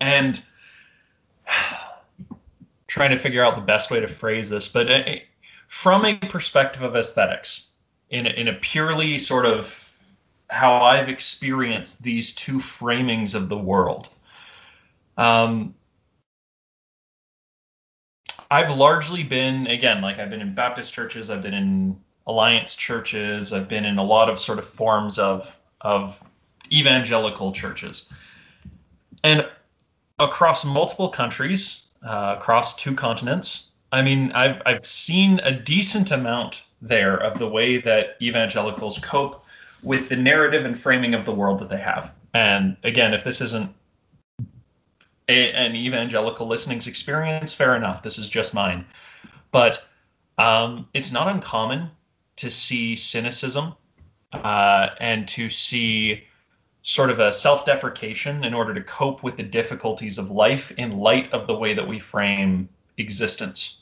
[SPEAKER 3] And trying to figure out the best way to phrase this, but uh, from a perspective of aesthetics, in a, in a purely sort of how I've experienced these two framings of the world. Um, I've largely been, again, like I've been in Baptist churches, I've been in alliance churches, I've been in a lot of sort of forms of of evangelical churches, and across multiple countries, uh, across two continents. I mean, I've I've seen a decent amount there of the way that evangelicals cope with the narrative and framing of the world that they have. And again, if this isn't a, an evangelical listening's experience, fair enough. This is just mine. But um, it's not uncommon to see cynicism uh, and to see sort of a self deprecation in order to cope with the difficulties of life in light of the way that we frame existence.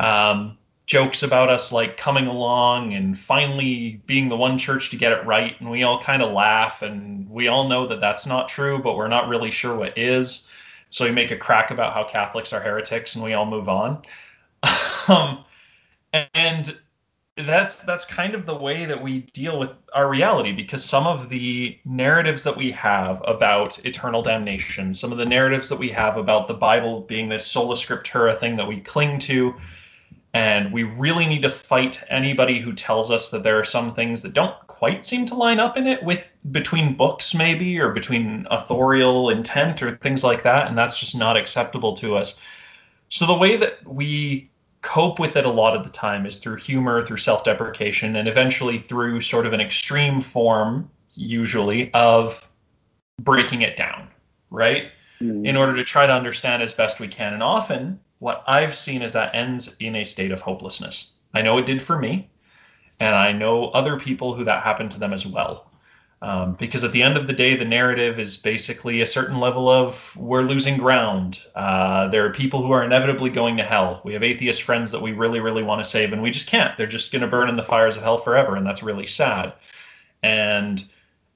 [SPEAKER 3] Um, jokes about us like coming along and finally being the one church to get it right. And we all kind of laugh and we all know that that's not true but we're not really sure what is. So we make a crack about how catholics are heretics and we all move on. Um, and that's that's kind of the way that we deal with our reality because some of the narratives that we have about eternal damnation some of the narratives that we have about the bible being this sola scriptura thing that we cling to and we really need to fight anybody who tells us that there are some things that don't quite seem to line up in it with between books maybe or between authorial intent or things like that and that's just not acceptable to us. So the way that we cope with it a lot of the time is through humor through self-deprecation and eventually through sort of an extreme form usually of breaking it down right? Mm. in order to try to understand as best we can. And often what I've seen is that ends in a state of hopelessness. I know it did for me, and I know other people who that happened to them as well. Um, because at the end of the day, the narrative is basically a certain level of we're losing ground. Uh, there are people who are inevitably going to hell. We have atheist friends that we really, really want to save, and we just can't. They're just going to burn in the fires of hell forever, and that's really sad. And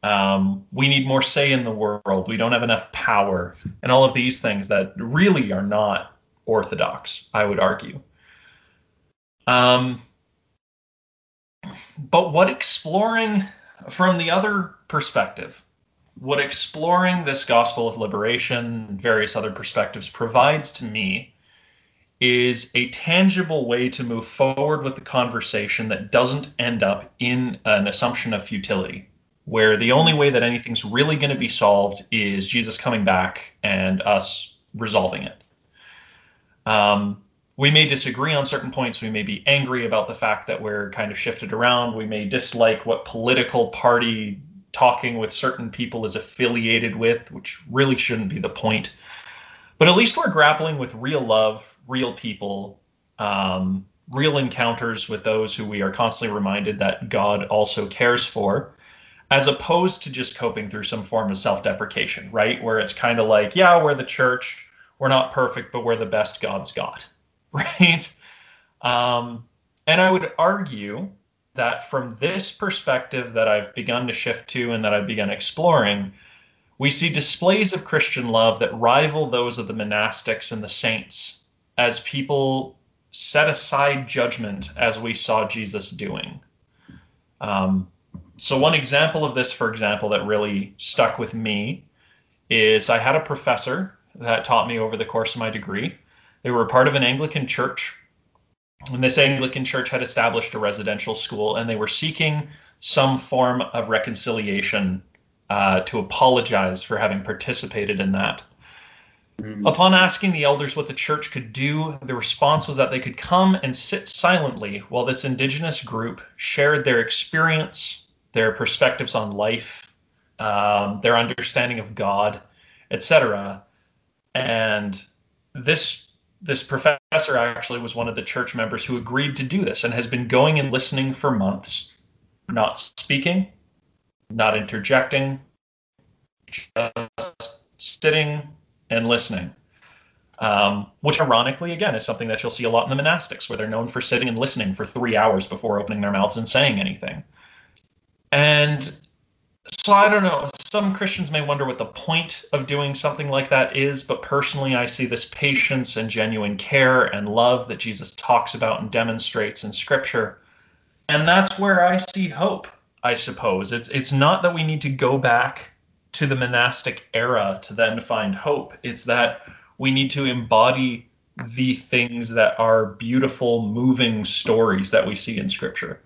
[SPEAKER 3] um, we need more say in the world. We don't have enough power, and all of these things that really are not orthodox, I would argue. Um, but what exploring from the other perspective, what exploring this gospel of liberation various other perspectives provides to me is a tangible way to move forward with the conversation that doesn't end up in an assumption of futility, where the only way that anything's really going to be solved is Jesus coming back and us resolving it. Um, we may disagree on certain points. We may be angry about the fact that we're kind of shifted around. We may dislike what political party talking with certain people is affiliated with, which really shouldn't be the point. But at least we're grappling with real love, real people, um, real encounters with those who we are constantly reminded that God also cares for, as opposed to just coping through some form of self deprecation, right? Where it's kind of like, yeah, we're the church we're not perfect, but we're the best God's got, right? Um, and I would argue that from this perspective that I've begun to shift to and that I've begun exploring, we see displays of Christian love that rival those of the monastics and the saints as people set aside judgment as we saw Jesus doing. Um, so, one example of this, for example, that really stuck with me is I had a professor that taught me over the course of my degree. They were part of an Anglican church. And this Anglican church had established a residential school, and they were seeking some form of reconciliation uh, to apologize for having participated in that. Mm. Upon asking the elders what the church could do, the response was that they could come and sit silently while this indigenous group shared their experience, their perspectives on life, um, their understanding of God, etc and this this professor actually was one of the church members who agreed to do this and has been going and listening for months, not speaking, not interjecting, just sitting and listening. Um, which, ironically, again, is something that you'll see a lot in the monastics, where they're known for sitting and listening for three hours before opening their mouths and saying anything. And so I don't know. Some Christians may wonder what the point of doing something like that is, but personally, I see this patience and genuine care and love that Jesus talks about and demonstrates in Scripture, and that's where I see hope. I suppose it's it's not that we need to go back to the monastic era to then find hope. It's that we need to embody the things that are beautiful, moving stories that we see in Scripture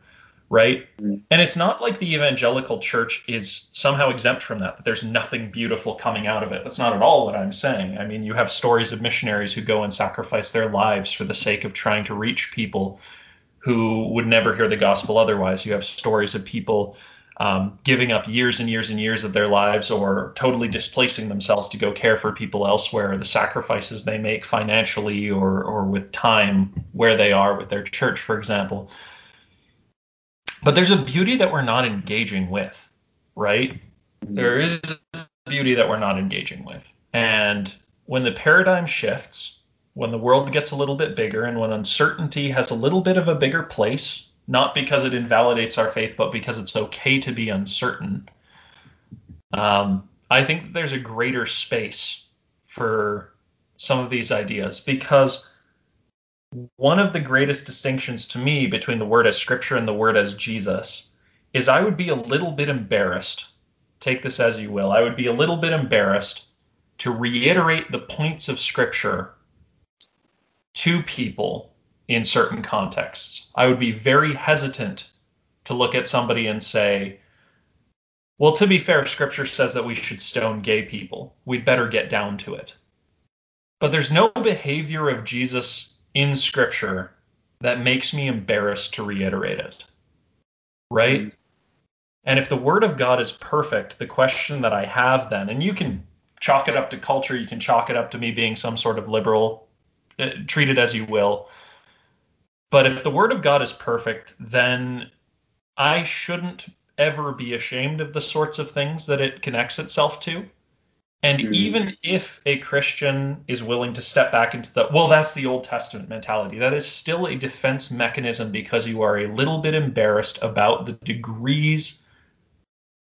[SPEAKER 3] right?
[SPEAKER 4] Mm.
[SPEAKER 3] And it's not like the evangelical church is somehow exempt from that, that there's nothing beautiful coming out of it. That's not at all what I'm saying. I mean, you have stories of missionaries who go and sacrifice their lives for the sake of trying to reach people who would never hear the gospel otherwise. You have stories of people um, giving up years and years and years of their lives or totally displacing themselves to go care for people elsewhere, the sacrifices they make financially or, or with time where they are with their church, for example but there's a beauty that we're not engaging with, right? There is a beauty that we're not engaging with. And when the paradigm shifts, when the world gets a little bit bigger, and when uncertainty has a little bit of a bigger place, not because it invalidates our faith, but because it's okay to be uncertain, um, I think there's a greater space for some of these ideas because one of the greatest distinctions to me between the word as scripture and the word as Jesus is I would be a little bit embarrassed. Take this as you will. I would be a little bit embarrassed to reiterate the points of scripture to people in certain contexts. I would be very hesitant to look at somebody and say, well, to be fair, scripture says that we should stone gay people. We'd better get down to it. But there's no behavior of Jesus in scripture that makes me embarrassed to reiterate it. Right? And if the word of God is perfect, the question that I have then, and you can chalk it up to culture, you can chalk it up to me being some sort of liberal, uh, treat it as you will. But if the word of God is perfect, then I shouldn't ever be ashamed of the sorts of things that it connects itself to. And mm. even if a Christian is willing to step back into the, well, that's the Old Testament mentality, that is still a defense mechanism because you are a little bit embarrassed about the degrees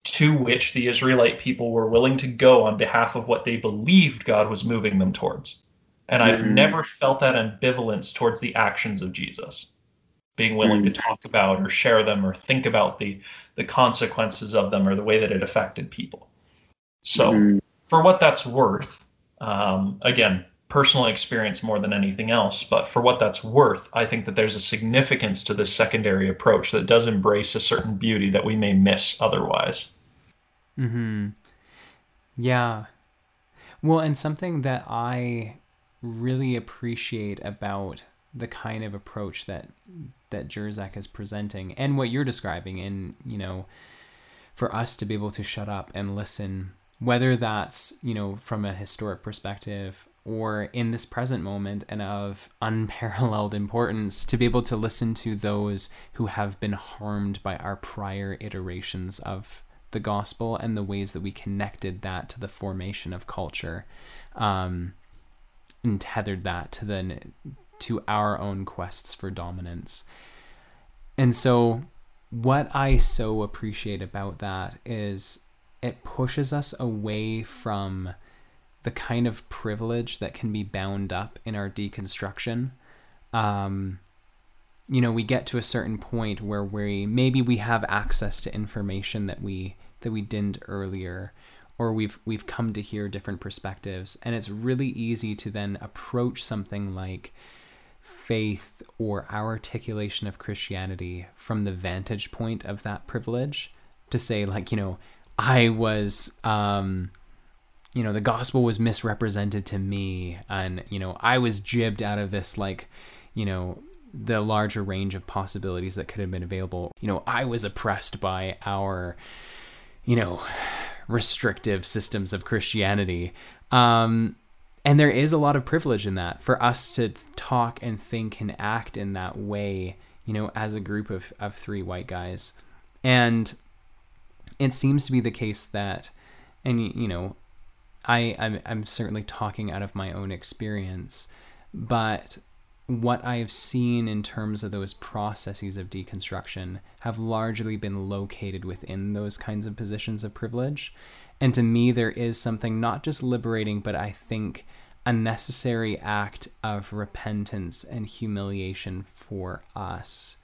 [SPEAKER 3] to which the Israelite people were willing to go on behalf of what they believed God was moving them towards. And I've mm. never felt that ambivalence towards the actions of Jesus, being willing mm. to talk about or share them or think about the, the consequences of them or the way that it affected people. So mm for what that's worth, um, again, personal experience more than anything else, but for what that's worth, I think that there's a significance to this secondary approach that does embrace a certain beauty that we may miss otherwise.
[SPEAKER 1] Hmm. Yeah. Well, and something that I really appreciate about the kind of approach that that Jersak is presenting and what you're describing, and you know, for us to be able to shut up and listen whether that's you know from a historic perspective or in this present moment and of unparalleled importance to be able to listen to those who have been harmed by our prior iterations of the gospel and the ways that we connected that to the formation of culture um, and tethered that to the to our own quests for dominance. And so what i so appreciate about that is it pushes us away from the kind of privilege that can be bound up in our deconstruction. Um, you know, we get to a certain point where we maybe we have access to information that we that we didn't earlier, or we've we've come to hear different perspectives, and it's really easy to then approach something like faith or our articulation of Christianity from the vantage point of that privilege to say like you know I was, um, you know, the gospel was misrepresented to me, and you know, I was jibbed out of this like, you know, the larger range of possibilities that could have been available. You know, I was oppressed by our, you know, restrictive systems of Christianity. Um, and there is a lot of privilege in that for us to talk and think and act in that way, you know, as a group of, of three white guys. And it seems to be the case that, and you know, I I'm, I'm certainly talking out of my own experience, but what I've seen in terms of those processes of deconstruction have largely been located within those kinds of positions of privilege. And to me, there is something not just liberating, but I think a necessary act of repentance and humiliation for us.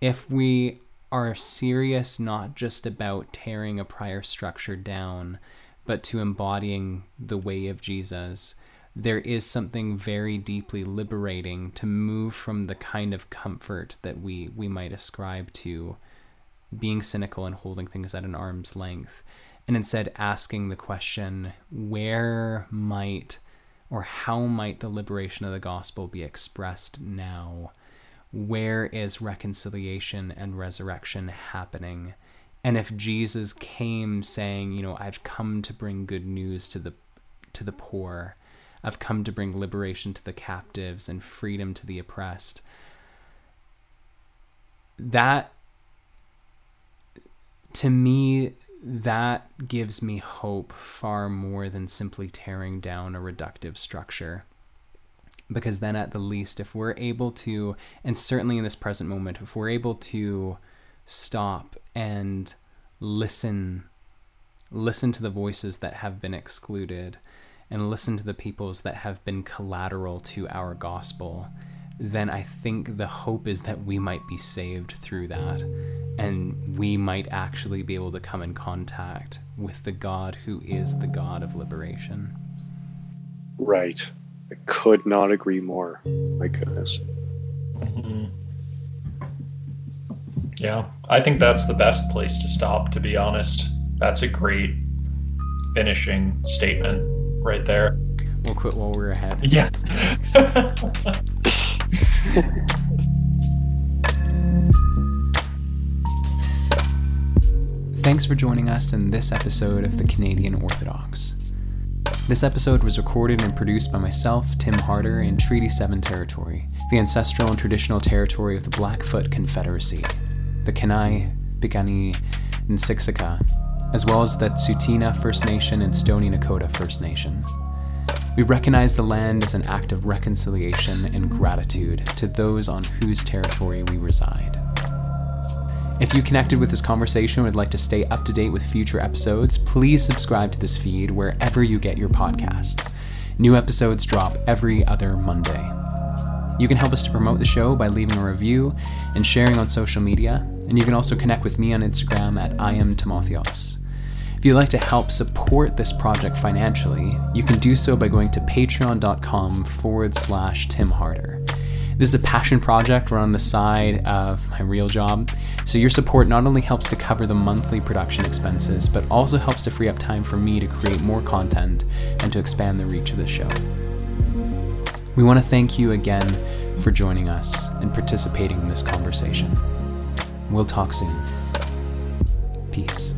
[SPEAKER 1] If we are serious not just about tearing a prior structure down, but to embodying the way of Jesus, there is something very deeply liberating to move from the kind of comfort that we, we might ascribe to being cynical and holding things at an arm's length, and instead asking the question where might or how might the liberation of the gospel be expressed now? Where is reconciliation and resurrection happening? And if Jesus came saying, you know, I've come to bring good news to the to the poor, I've come to bring liberation to the captives and freedom to the oppressed. That, to me, that gives me hope far more than simply tearing down a reductive structure. Because then, at the least, if we're able to, and certainly in this present moment, if we're able to stop and listen, listen to the voices that have been excluded, and listen to the peoples that have been collateral to our gospel, then I think the hope is that we might be saved through that. And we might actually be able to come in contact with the God who is the God of liberation.
[SPEAKER 2] Right. I could not agree more. My goodness.
[SPEAKER 3] Mm-hmm. Yeah, I think that's the best place to stop, to be honest. That's a great finishing statement right there.
[SPEAKER 1] We'll quit while we're ahead.
[SPEAKER 3] Yeah.
[SPEAKER 1] Thanks for joining us in this episode of the Canadian Orthodox. This episode was recorded and produced by myself, Tim Harder, in Treaty 7 territory, the ancestral and traditional territory of the Blackfoot Confederacy, the Kainai, Piikani, and Siksika, as well as the Tsuut'ina First Nation and Stoney Nakoda First Nation. We recognize the land as an act of reconciliation and gratitude to those on whose territory we reside. If you connected with this conversation and would like to stay up to date with future episodes, please subscribe to this feed wherever you get your podcasts. New episodes drop every other Monday. You can help us to promote the show by leaving a review and sharing on social media, and you can also connect with me on Instagram at I am Timotheos. If you'd like to help support this project financially, you can do so by going to patreon.com forward slash Tim Harder. This is a passion project run on the side of my real job, so your support not only helps to cover the monthly production expenses, but also helps to free up time for me to create more content and to expand the reach of the show. We want to thank you again for joining us and participating in this conversation. We'll talk soon. Peace.